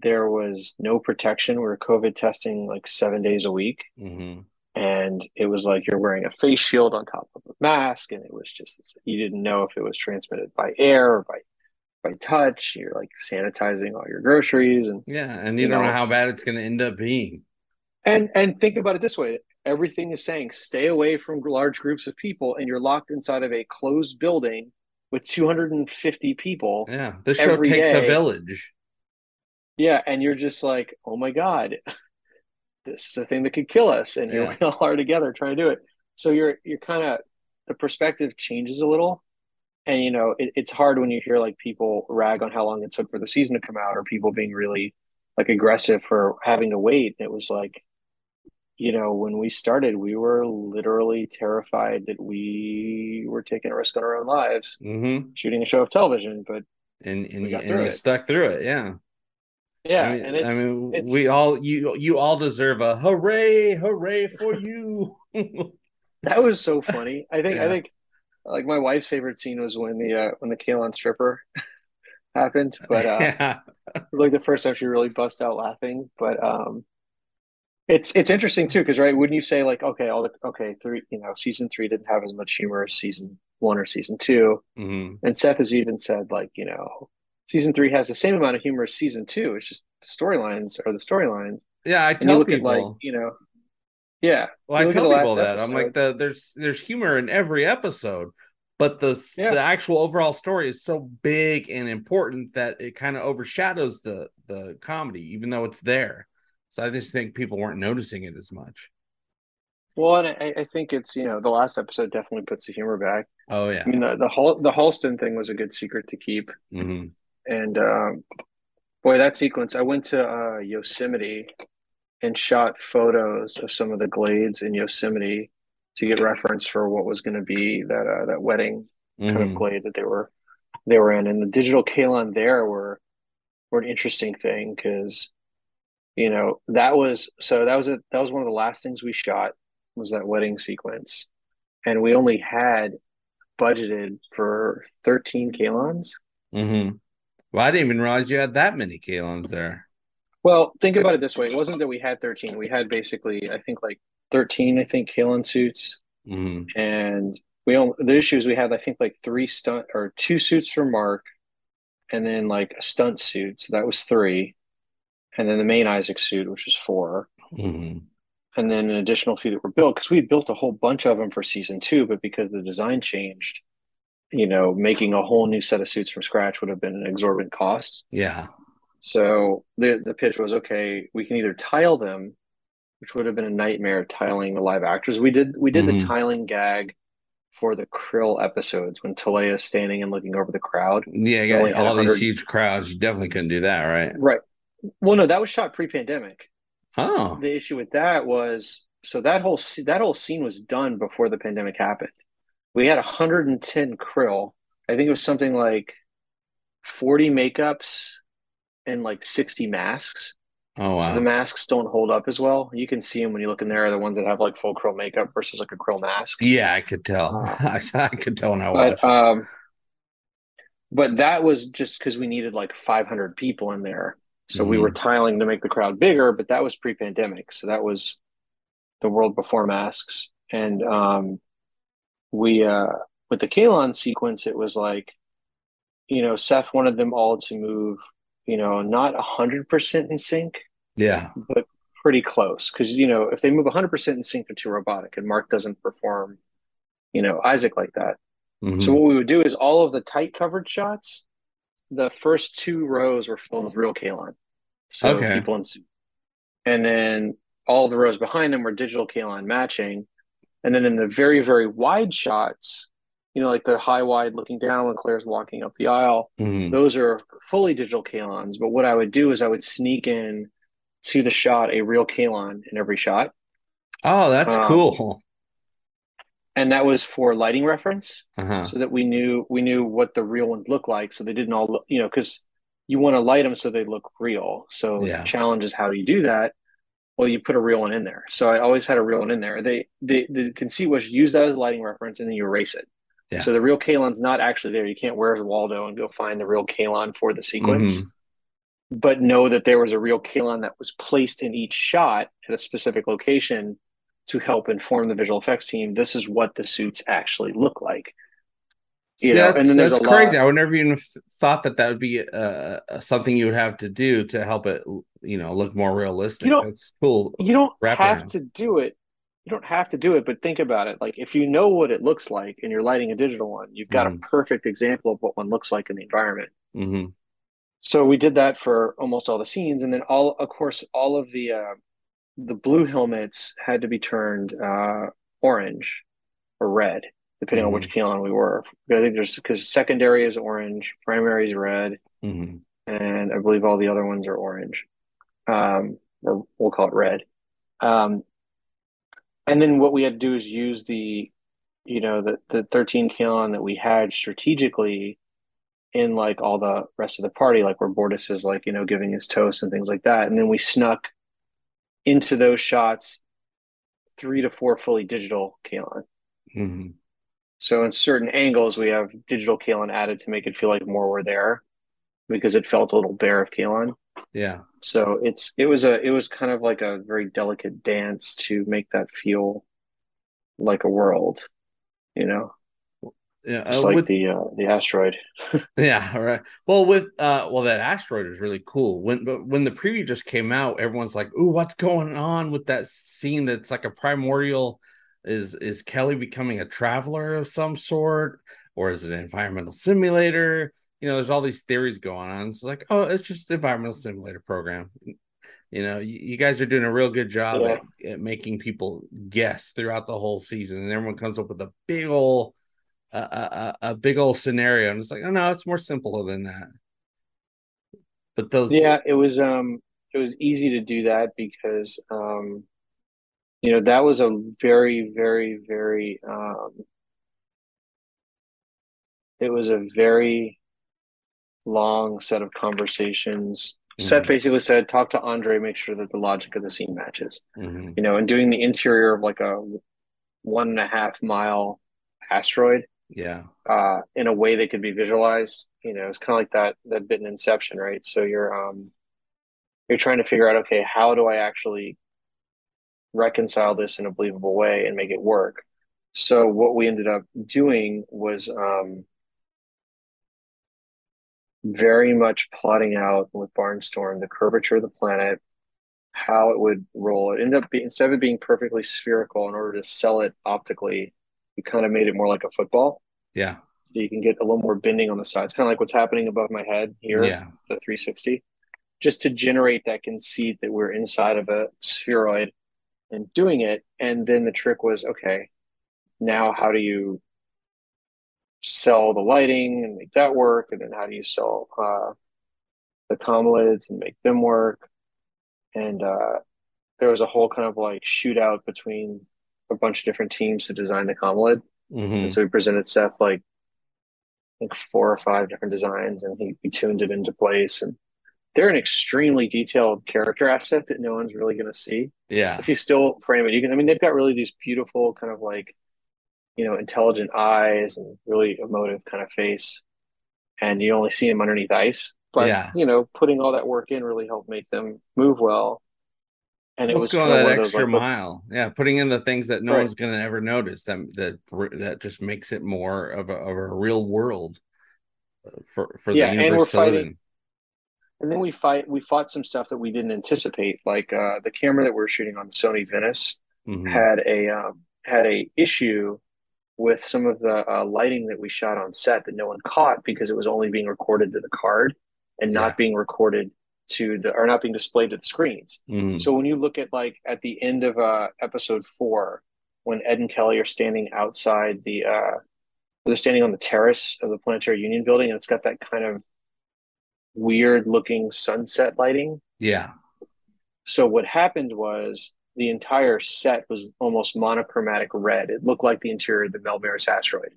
there was no protection. We were COVID testing like seven days a week, mm-hmm. and it was like you're wearing a face shield on top of a mask, and it was just you didn't know if it was transmitted by air or by by touch. You're like sanitizing all your groceries, and yeah, and you, you don't know, know how bad it's going to end up being. And and think about it this way: everything is saying stay away from large groups of people, and you're locked inside of a closed building with 250 people. Yeah, this show takes day. a village. Yeah, and you're just like, oh my god, this is a thing that could kill us, and here we all are together trying to do it. So you're you're kind of the perspective changes a little and you know it, it's hard when you hear like people rag on how long it took for the season to come out or people being really like aggressive for having to wait it was like you know when we started we were literally terrified that we were taking a risk on our own lives mm-hmm. shooting a show of television but and and, and you it. stuck through it yeah yeah I mean, and it's, I mean we all you you all deserve a hooray hooray for you that was so funny i think yeah. i think like my wife's favorite scene was when the uh, when the Kaylon stripper happened, but uh, yeah. it was like the first time she really bust out laughing. But um, it's it's interesting too because right, wouldn't you say like okay, all the okay three you know season three didn't have as much humor as season one or season 2 mm-hmm. and Seth has even said like you know season three has the same amount of humor as season two. It's just the storylines are the storylines. Yeah, I tell people at, like you know yeah. Well, I tell people that episode. I'm like the there's there's humor in every episode, but the yeah. the actual overall story is so big and important that it kind of overshadows the the comedy, even though it's there. So I just think people weren't noticing it as much. Well, and I, I think it's you know the last episode definitely puts the humor back. Oh yeah. I mean the the Hol- the Halston thing was a good secret to keep, mm-hmm. and um, boy, that sequence. I went to uh, Yosemite and shot photos of some of the glades in Yosemite to get reference for what was going to be that uh, that wedding kind Mhm. of glade that they were they were in. And the digital Kaylon there were were an interesting thing because you know that was so that was a, that was one of the last things we shot was that wedding sequence, and we only had budgeted for 13 Kaylons. Mhm. Well, I didn't even realize you had that many Kaylons there. Well, think about it this way. It wasn't that we had 13. We had basically, I think, like 13, I think, Kaylon suits. Mhm. And we only, the issue is we had, I think, like three stunt or two suits for Mark and then like a stunt suit. So that was three. And then the main Isaac suit, which was four. Mhm. And then an additional few that were built because we built a whole bunch of them for season two, but because the design changed, you know, making a whole new set of suits from scratch would have been an exorbitant cost. Yeah. So the the pitch was okay, we can either tile them, which would have been a nightmare tiling the live actors. We did we did Mhm. the tiling gag for the Krill episodes when Teleya is standing and looking over the crowd. Yeah, got all these huge crowds. You definitely couldn't do that, right? Right. Well, no, that was shot pre-pandemic. Oh. The issue with that was so that whole that whole scene was done before the pandemic happened. We had 110 Krill. I think it was something like 40 makeups and like 60 masks. Oh wow. So the masks don't hold up as well. You can see them when you look in there, the ones that have like full krill makeup versus like a krill mask. Yeah, I could tell. Uh, I could tell when I But watched. um, but that was just because we needed like 500 people in there. So we were tiling to make the crowd bigger, but that was pre-pandemic. So that was the world before masks. And um, we uh, with the Kaylon sequence, it was like, you know, Seth wanted them all to move, you know, not 100% in sync, Yeah. but pretty close. Because, you know, if they move 100% in sync, they're too robotic. And Mark doesn't perform, you know, Isaac like that. Mhm. So what we would do is all of the tight covered shots, the first two rows were filled with real Kaylon. So Okay. people in suit. And then all the rows behind them were digital Kaylon matching. And then in the very, very wide shots, you know, like the high wide looking down when Claire's walking up the aisle, Mhm. those are fully digital Kaylons. But what I would do is I would sneak in to the shot a real Kaylon in every shot. Oh, that's Um, cool. And that was for lighting reference. Uh-huh. so that we knew we knew what the real ones look like so they didn't all look you know because you want to light them so they look real so Yeah. the challenge is how do you do that well you put a real one in there so i always had a real one in there they the, the conceit was use that as a lighting reference and then you erase it Yeah. so the real Kaylon's not actually there you can't where's waldo and go find the real Kaylon for the sequence Mhm. but know that there was a real Kaylon that was placed in each shot at a specific location to help inform the visual effects team this is what the suits actually look like See, know, that's, and that's crazy. lot- I would never even thought that that would be uh, uh, something you would have to do to help it, you know, look more realistic. You don't- That's cool. you don't have around. to do it you don't have to do it but think about it. Like if you know what it looks like and you're lighting a digital one you've got Mhm. a perfect example of what one looks like in the environment. Hmm so we did that for almost all the scenes and then all of course all of the uh, the blue helmets had to be turned uh, orange or red depending on which Kaylon we were. I think there's because secondary is orange primary is red hmm and I believe all the other ones are orange, um, or we'll call it red. Um, and then what we had to do is use the, you know, the the 13 Kaylon that we had strategically in like all the rest of the party, like where Bortus is like, you know, giving his toast and things like that. And then we snuck into those shots three to four fully digital Kaylon. hmm So in certain angles, we have digital Kaylon added to make it feel like more were there because it felt a little bare of Kaylon. Yeah. So it's it was a it was kind of like a very delicate dance to make that feel like a world, you know, Yeah. just uh, like with, the uh, the asteroid. yeah. All right. Well, with uh, well, that asteroid is really cool. When but when the preview just came out, everyone's like, "Ooh, what's going on with that scene? That's like a primordial." Is is Kelly becoming a traveler of some sort, or is it an environmental simulator? You know, there's all these theories going on. It's like, oh, it's just environmental simulator program. You know, you, you guys are doing a real good job Yeah. at, at making people guess throughout the whole season, and everyone comes up with a big old, a, a, a a big old scenario, and it's like, oh no, it's more simple than that. But those, Yeah, it was um it was easy to do that because um, you know that was a very very very um, it was a very long set of conversations. Mm-hmm. Seth basically said, "Talk to Andre, make sure that the logic of the scene matches." Mm-hmm. You know, and doing the interior of like a one and a half mile asteroid, yeah, uh, in a way that could be visualized. You know, it's kind of like that that bit in Inception, right? So you're um, you're trying to figure out, okay, how do I actually reconcile this in a believable way and make it work? So what we ended up doing was um, very much plotting out with Barnstorm the curvature of the planet, how it would roll. It ended up being instead of it being perfectly spherical, in order to sell it optically, we kind of made it more like a football. Yeah. So you can get a little more bending on the sides, kind of like what's happening above my head here, yeah. the 360, just to generate that conceit that we're inside of a spheroid and doing it. And then the trick was okay, now how do you sell the lighting and make that work? And then how do you sell uh, the com lids and make them work? And uh, there was a whole kind of like shootout between a bunch of different teams to design the com lid. Mm-hmm. And so we presented Seth like I think four or five different designs, and he, he tuned it into place. And they're an extremely detailed character asset that no one's really going to see. Yeah. If you still frame it, you can. I mean, they've got really these beautiful kind of like, you know, intelligent eyes and really emotive kind of face, and you only see them underneath ice. But yeah. you know, putting all that work in really helped make them move well and it let's was go that extra those, like, mile yeah putting in the things that no right. one's going to ever notice that that that just makes it more of a, of a real world uh, for for yeah, the universe and we're fighting and then we fight we fought some stuff that we didn't anticipate like uh, the camera that we are shooting on the sony venice mm-hmm. had a um, had a issue with some of the uh, lighting that we shot on set that no one caught because it was only being recorded to the card and not yeah. being recorded to the or not being displayed to the screens. Mm. So when you look at like at the end of uh, episode four, when Ed and Kelly are standing outside the uh, they're standing on the terrace of the Planetary Union building, and it's got that kind of weird looking sunset lighting. Yeah. So what happened was the entire set was almost monochromatic red. It looked like the interior of the Melmaris asteroid.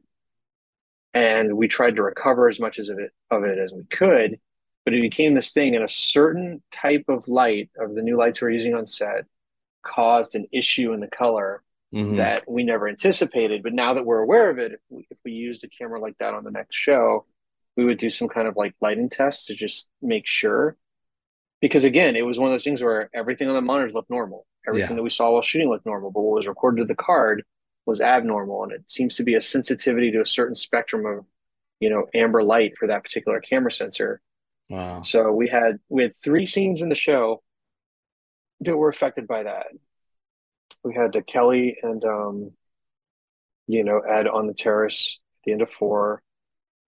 And we tried to recover as much as of it of it as we could but it became this thing and a certain type of light of the new lights we're using on set caused an issue in the color mm-hmm. that we never anticipated but now that we're aware of it if we, if we used a camera like that on the next show we would do some kind of like lighting test to just make sure because again it was one of those things where everything on the monitors looked normal everything yeah. that we saw while shooting looked normal but what was recorded to the card was abnormal and it seems to be a sensitivity to a certain spectrum of you know amber light for that particular camera sensor Wow. So we had we had three scenes in the show that were affected by that. We had the Kelly and um, you know Ed on the terrace at the end of four.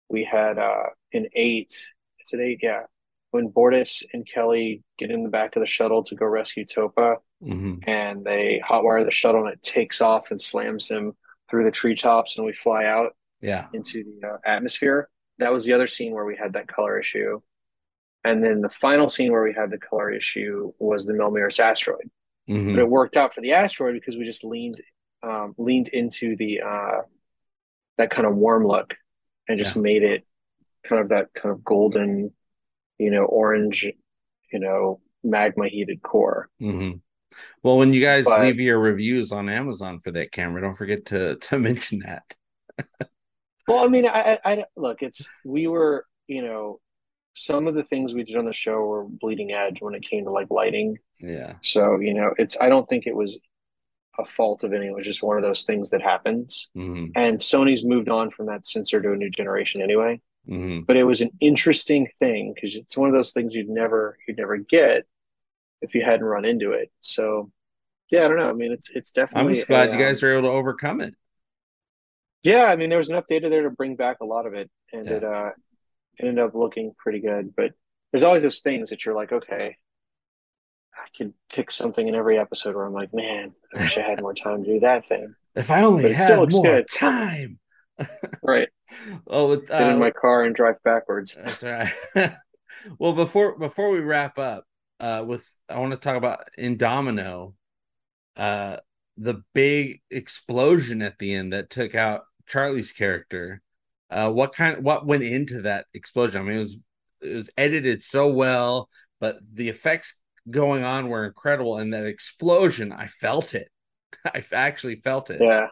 We had uh, in eight. Is it eight? Yeah. When Bortus and Kelly get in the back of the shuttle to go rescue Topa, mm-hmm. and they hotwire the shuttle and it takes off and slams him through the treetops, and we fly out yeah into the uh, atmosphere. That was the other scene where we had that color issue. And then the final scene where we had the color issue was the Melmaris asteroid. Mm-hmm. But it worked out for the asteroid because we just leaned um, leaned into the uh, that kind of warm look and just yeah. made it kind of that kind of golden, you know, orange, you know, magma heated core. Mm-hmm. Well, when you guys but, leave your reviews on Amazon for that camera, don't forget to to mention that. well, I mean, I, I, I look, it's we were, you know, some of the things we did on the show were bleeding edge when it came to like lighting. Yeah. So, you know, it's, I don't think it was a fault of any, it was just one of those things that happens. Mm-hmm. And Sony's moved on from that sensor to a new generation anyway. Mm-hmm. But it was an interesting thing because it's one of those things you'd never, you'd never get if you hadn't run into it. So, yeah, I don't know. I mean, it's, it's definitely, I'm just glad a, you guys um, were able to overcome it. Yeah. I mean, there was enough data there to bring back a lot of it. And yeah. it, uh, ended up looking pretty good. But there's always those things that you're like, okay, I could pick something in every episode where I'm like, man, I wish I had more time to do that thing. If I only had more good. time. Right. Oh, with, uh, get in my car and drive backwards. That's right. well, before before we wrap up, uh, with I want to talk about in Domino, uh, the big explosion at the end that took out Charlie's character. Uh, what kind? What went into that explosion? I mean, it was it was edited so well, but the effects going on were incredible, and that explosion, I felt it. I actually felt it. Yeah,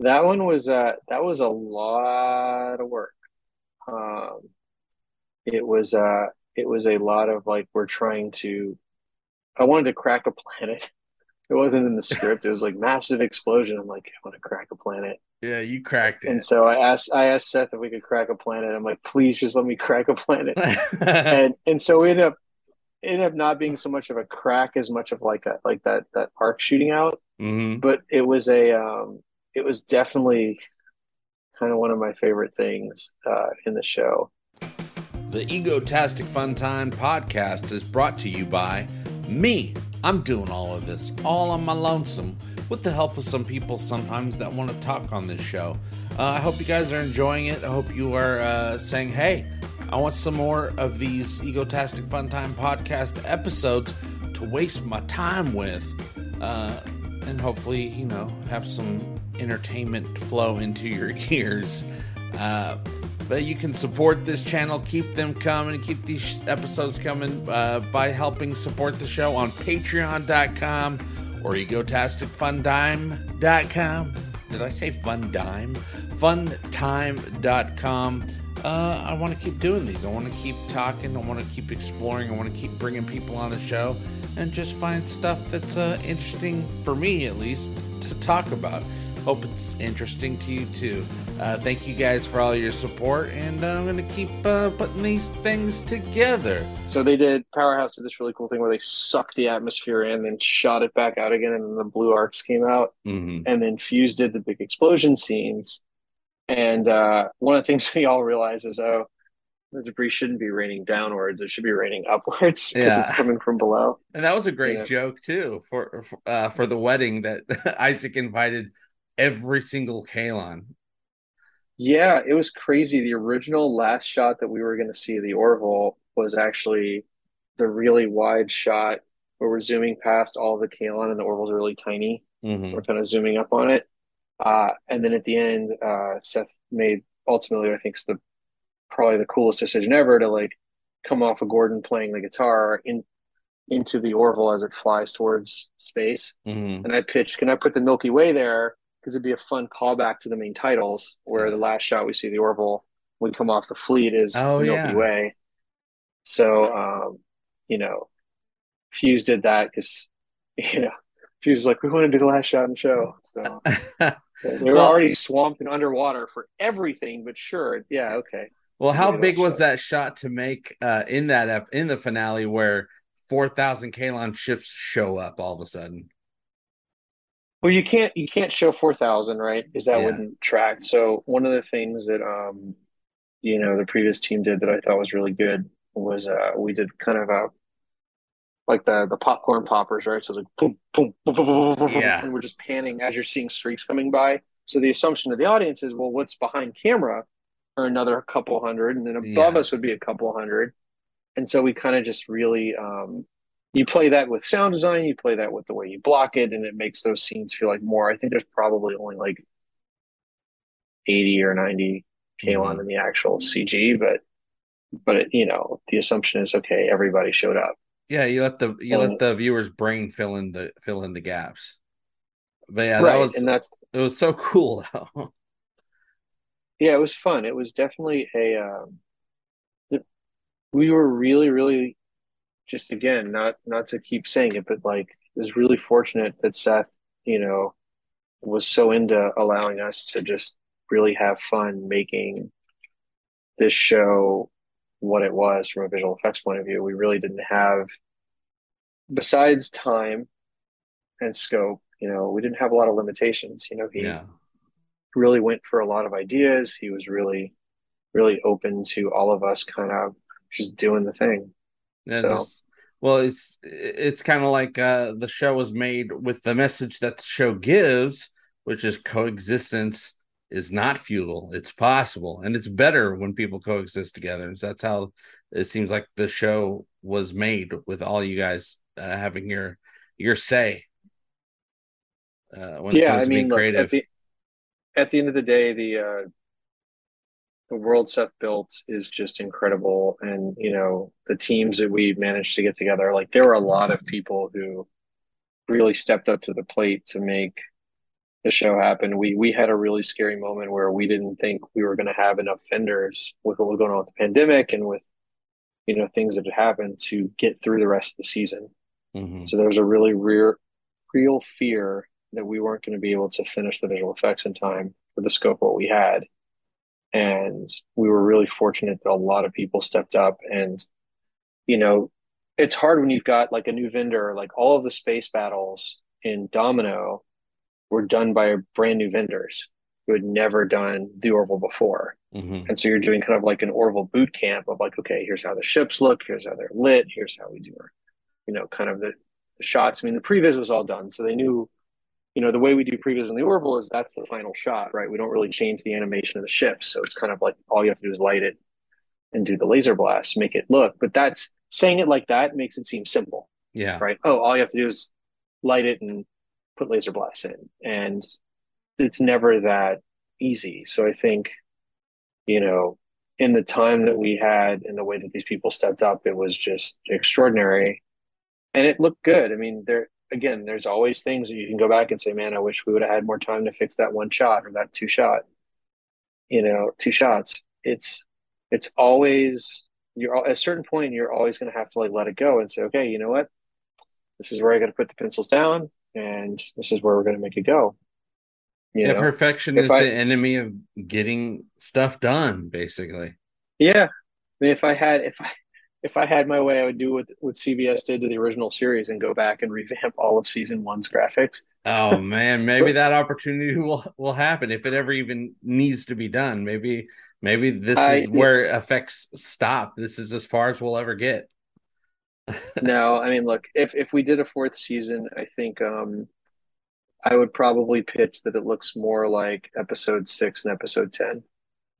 that one was uh that was a lot of work. Um, it was uh it was a lot of like we're trying to. I wanted to crack a planet. It wasn't in the script. It was like massive explosion. I'm like, I want to crack a planet. Yeah, you cracked it. And so I asked I asked Seth if we could crack a planet. I'm like, please just let me crack a planet. and and so we ended up ended up not being so much of a crack as much of like a like that that arc shooting out. Mhm. But it was a um it was definitely kind of one of my favorite things uh, in the show. The Egotastic Fun Time podcast is brought to you by me. I'm doing all of this all on my lonesome with the help of some people sometimes that want to talk on this show. Uh, I hope you guys are enjoying it. I hope you are uh, saying, hey, I want some more of these Egotastic Fun Time podcast episodes to waste my time with. Uh, and hopefully, you know, have some entertainment flow into your ears. Uh, but you can support this channel, keep them coming, keep these episodes coming uh, by helping support the show on patreon.com or egotasticfundime.com. Did I say fun dime? Funtime.com. Uh, I want to keep doing these. I want to keep talking. I want to keep exploring. I want to keep bringing people on the show and just find stuff that's uh, interesting for me, at least, to talk about. Hope it's interesting to you too. Uh, thank you guys for all your support, and uh, I'm going to keep uh, putting these things together. So they did Powerhouse did this really cool thing where they sucked the atmosphere in and shot it back out again, and then the blue arcs came out. Mm-hmm. and then Fuse did the big explosion scenes. And uh, one of the things we all realize is, oh, the debris shouldn't be raining downwards; it should be raining upwards because Yeah. it's coming from below. And that was a great Yeah. joke too for for, uh, for the wedding that Isaac invited every single Kaylon. Yeah, it was crazy. The original last shot that we were going to see of the Orville was actually the really wide shot where we're zooming past all the Kaylon and the Orville's really tiny. Mm-hmm. We're kind of zooming up on it. Uh, and then at the end, uh, Seth made ultimately, I think, it's the probably the coolest decision ever to like come off of Gordon playing the guitar in into the Orville as it flies towards space. Mm-hmm. And I pitched, can I put the Milky Way there? Because it'd be a fun callback to the main titles, where the last shot we see the Orville we come off the fleet is Oh, the Milky yeah. Way. So, um, you know, Fuse did that because, you know, Fuse was like, we want to do the last shot in the show. So they were Well- already swamped and underwater for everything, but sure, yeah, okay. well, how big was shot. that shot to make uh, in that ep- in the finale where four thousand Kaylon ships show up all of a sudden? Well, you can't you can't show four thousand, right? Because that Yeah. wouldn't track. So one of the things that um, you know, the previous team did that I thought was really good was uh, we did kind of a like the the popcorn poppers, right? So it's like boom, boom, boom, boom, boom, boom, boom, Yeah. and we're just panning as you're seeing streaks coming by. So the assumption of the audience is, well, what's behind camera are another couple hundred, and then above Yeah. us would be a couple hundred. And so we kind of just really um, you play that with sound design, you play that with the way you block it, and it makes those scenes feel like more. I think there's probably only like 80 or 90 Kaylon Mhm. in the actual CG, but but it, you know, the assumption is okay, everybody showed up. Yeah, you let the you Um, let the viewer's brain fill in the fill in the gaps. But yeah, that was and that's it was so cool though. yeah, it was fun. It was definitely a um we were really, really just again, not not to keep saying it, but like it was really fortunate that Seth, you know, was so into allowing us to just really have fun making this show what it was from a visual effects point of view. We really didn't have, besides time and scope, you know, we didn't have a lot of limitations. You know, he Yeah. really went for a lot of ideas. He was really, really open to all of us kind of just doing the thing. And So- it's- well, it's it's kind of like uh, the show was made with the message that the show gives, which is coexistence is not futile. It's possible, and it's better when people coexist together. So that's how it seems like the show was made with all you guys uh, having your your say. Uh, when yeah, I mean, look, at, the, at the end of the day, the uh, the world Seth built is just incredible, and you know the teams that we managed to get together. Like there were a lot of people who really stepped up to the plate to make the show happen. We we had a really scary moment where we didn't think we were going to have enough vendors with what was going on with the pandemic and with you know things that had happened to get through the rest of the season. Mm-hmm. So there was a really real real fear that we weren't going to be able to finish the visual effects in time for the scope of what we had. And we were really fortunate that a lot of people stepped up and you know it's hard when you've got like a new vendor like all of the space battles in Domino were done by brand new vendors who had never done the Orville before. Mm-hmm. And so you're doing kind of like an Orville boot camp of like, okay, here's how the ships look, here's how they're lit, here's how we do our, you know, kind of the, the shots. I mean, the previs was all done. So they knew, you know, the way we do previs in the Orville is that's the final shot, right? We don't really change the animation of the ship. So it's kind of like all you have to do is light it and do the laser blast, make it look. But that's saying it like that makes it seem simple. Yeah. Right. Oh, all you have to do is light it and put laser blasts in. And it's never that easy. So I think, you know, in the time that we had and the way that these people stepped up, it was just extraordinary. And it looked good. I mean, there again, there's always things that you can go back and say, man, I wish we would have had more time to fix that one shot or that two shot, you know, two shots. It's it's always you're at a certain point you're always going to have to like let it go and say okay you know what this is where i got to put the pencils down and this is where we're going to make it go. You yeah, know? perfection if is I, the enemy of getting stuff done, basically. Yeah, I mean, if I had if I if I had my way, I would do what what CBS did to the original series and go back and revamp all of season one's graphics. Oh man, maybe that opportunity will will happen if it ever even needs to be done. Maybe maybe this I, is where effects stop. This is as far as we'll ever get no, I mean, look, if if we did a fourth season, I think um, I would probably pitch that it looks more like episode six and episode 10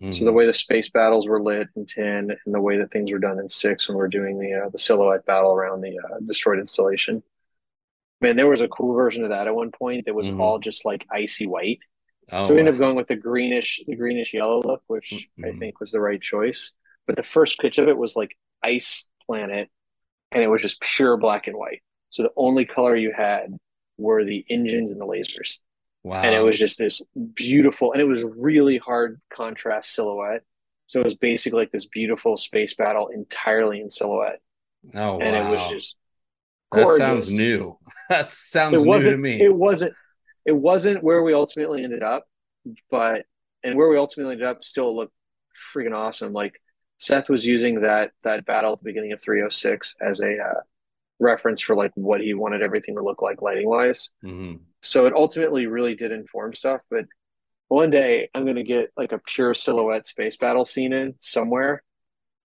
mm-hmm. So the way the space battles were lit in ten, and the way that things were done in six, when we're doing the uh, the silhouette battle around the uh, destroyed installation. Man, there was a cool version of that at one point that was mm-hmm. all just like icy white. Oh, so we ended up going with the greenish, the greenish yellow look, which mm-hmm. I think was the right choice. But the first pitch of it was like ice planet and it was just pure black and white. So the only color you had were the engines and the lasers. Wow. And it was just this beautiful, and it was really hard contrast silhouette. So it was basically like this beautiful space battle entirely in silhouette. Oh, and wow. it was just gorgeous. That sounds new. That sounds it wasn't, new to me. It wasn't. It wasn't where we ultimately ended up, but and where we ultimately ended up still looked freaking awesome. Like Seth was using that that battle at the beginning of 306 as a uh, reference for like what he wanted everything to look like lighting wise. Mm-hmm. So it ultimately really did inform stuff. But one day I'm going to get like a pure silhouette space battle scene in somewhere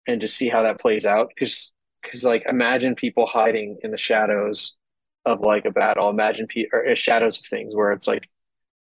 and just see how that plays out. Because because like imagine people hiding in the shadows of like a battle. Imagine pe- or uh, shadows of things where it's like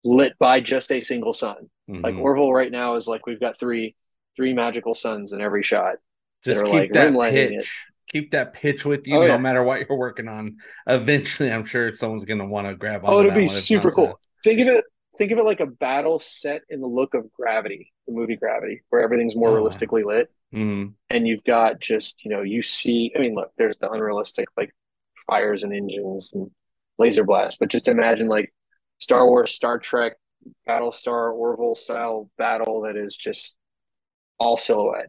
lit by just a single sun. Mm-hmm. Like Orville right now is like we've got three three magical suns in every shot. Just keep like that pitch. Keep that pitch with you, oh, no yeah. matter what you're working on. Eventually, I'm sure someone's going to want to grab on. Oh, it'd be super cool. Think of it. Think of it like a battle set in the look of Gravity, the movie Gravity, where everything's more oh. realistically lit, mm-hmm. and you've got just you know you see. I mean, look, there's the unrealistic like fires and engines and laser blasts, but just imagine like Star Wars, Star Trek, Battlestar Orville style battle that is just all silhouette.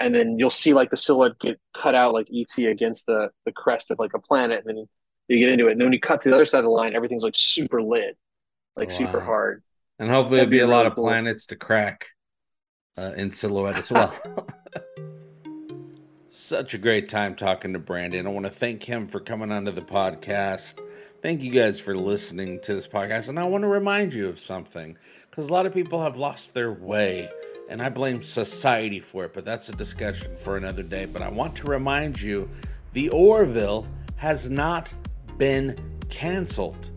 And then you'll see like the silhouette get cut out like ET against the the crest of like a planet, and then you get into it. And then when you cut to the other side of the line, everything's like super lit, like wow. super hard. And hopefully there'll be, be a really lot of cool. planets to crack uh, in silhouette as well. Such a great time talking to Brandon. I want to thank him for coming onto the podcast. Thank you guys for listening to this podcast. And I want to remind you of something because a lot of people have lost their way and I blame society for it, but that's a discussion for another day. But I want to remind you the Orville has not been canceled.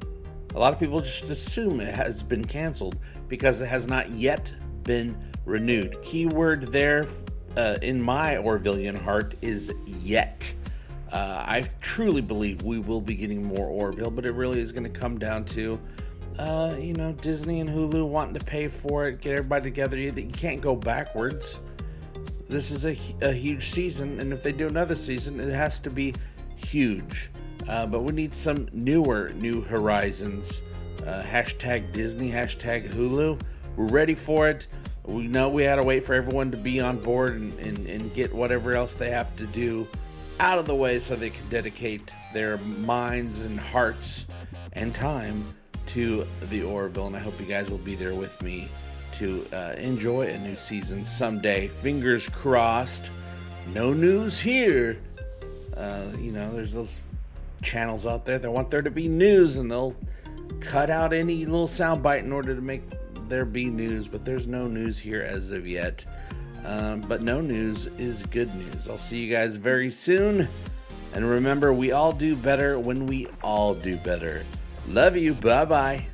A lot of people just assume it has been canceled because it has not yet been renewed. Keyword there uh, in my Orvillian heart is yet. Uh, I truly believe we will be getting more Orville, but it really is going to come down to, uh, you know, Disney and Hulu wanting to pay for it, get everybody together. You, you can't go backwards. This is a, a huge season, and if they do another season, it has to be huge. Uh, but we need some newer New Horizons. Uh, hashtag Disney, hashtag Hulu. We're ready for it. We know we had to wait for everyone to be on board and, and, and get whatever else they have to do out of the way so they can dedicate their minds and hearts and time to the Orville. And I hope you guys will be there with me to uh, enjoy a new season someday. Fingers crossed. No news here. Uh, you know, there's those channels out there that want there to be news and they'll cut out any little soundbite in order to make there be news, but there's no news here as of yet. Um, but no news is good news. I'll see you guys very soon. And remember, we all do better when we all do better. Love you. Bye bye.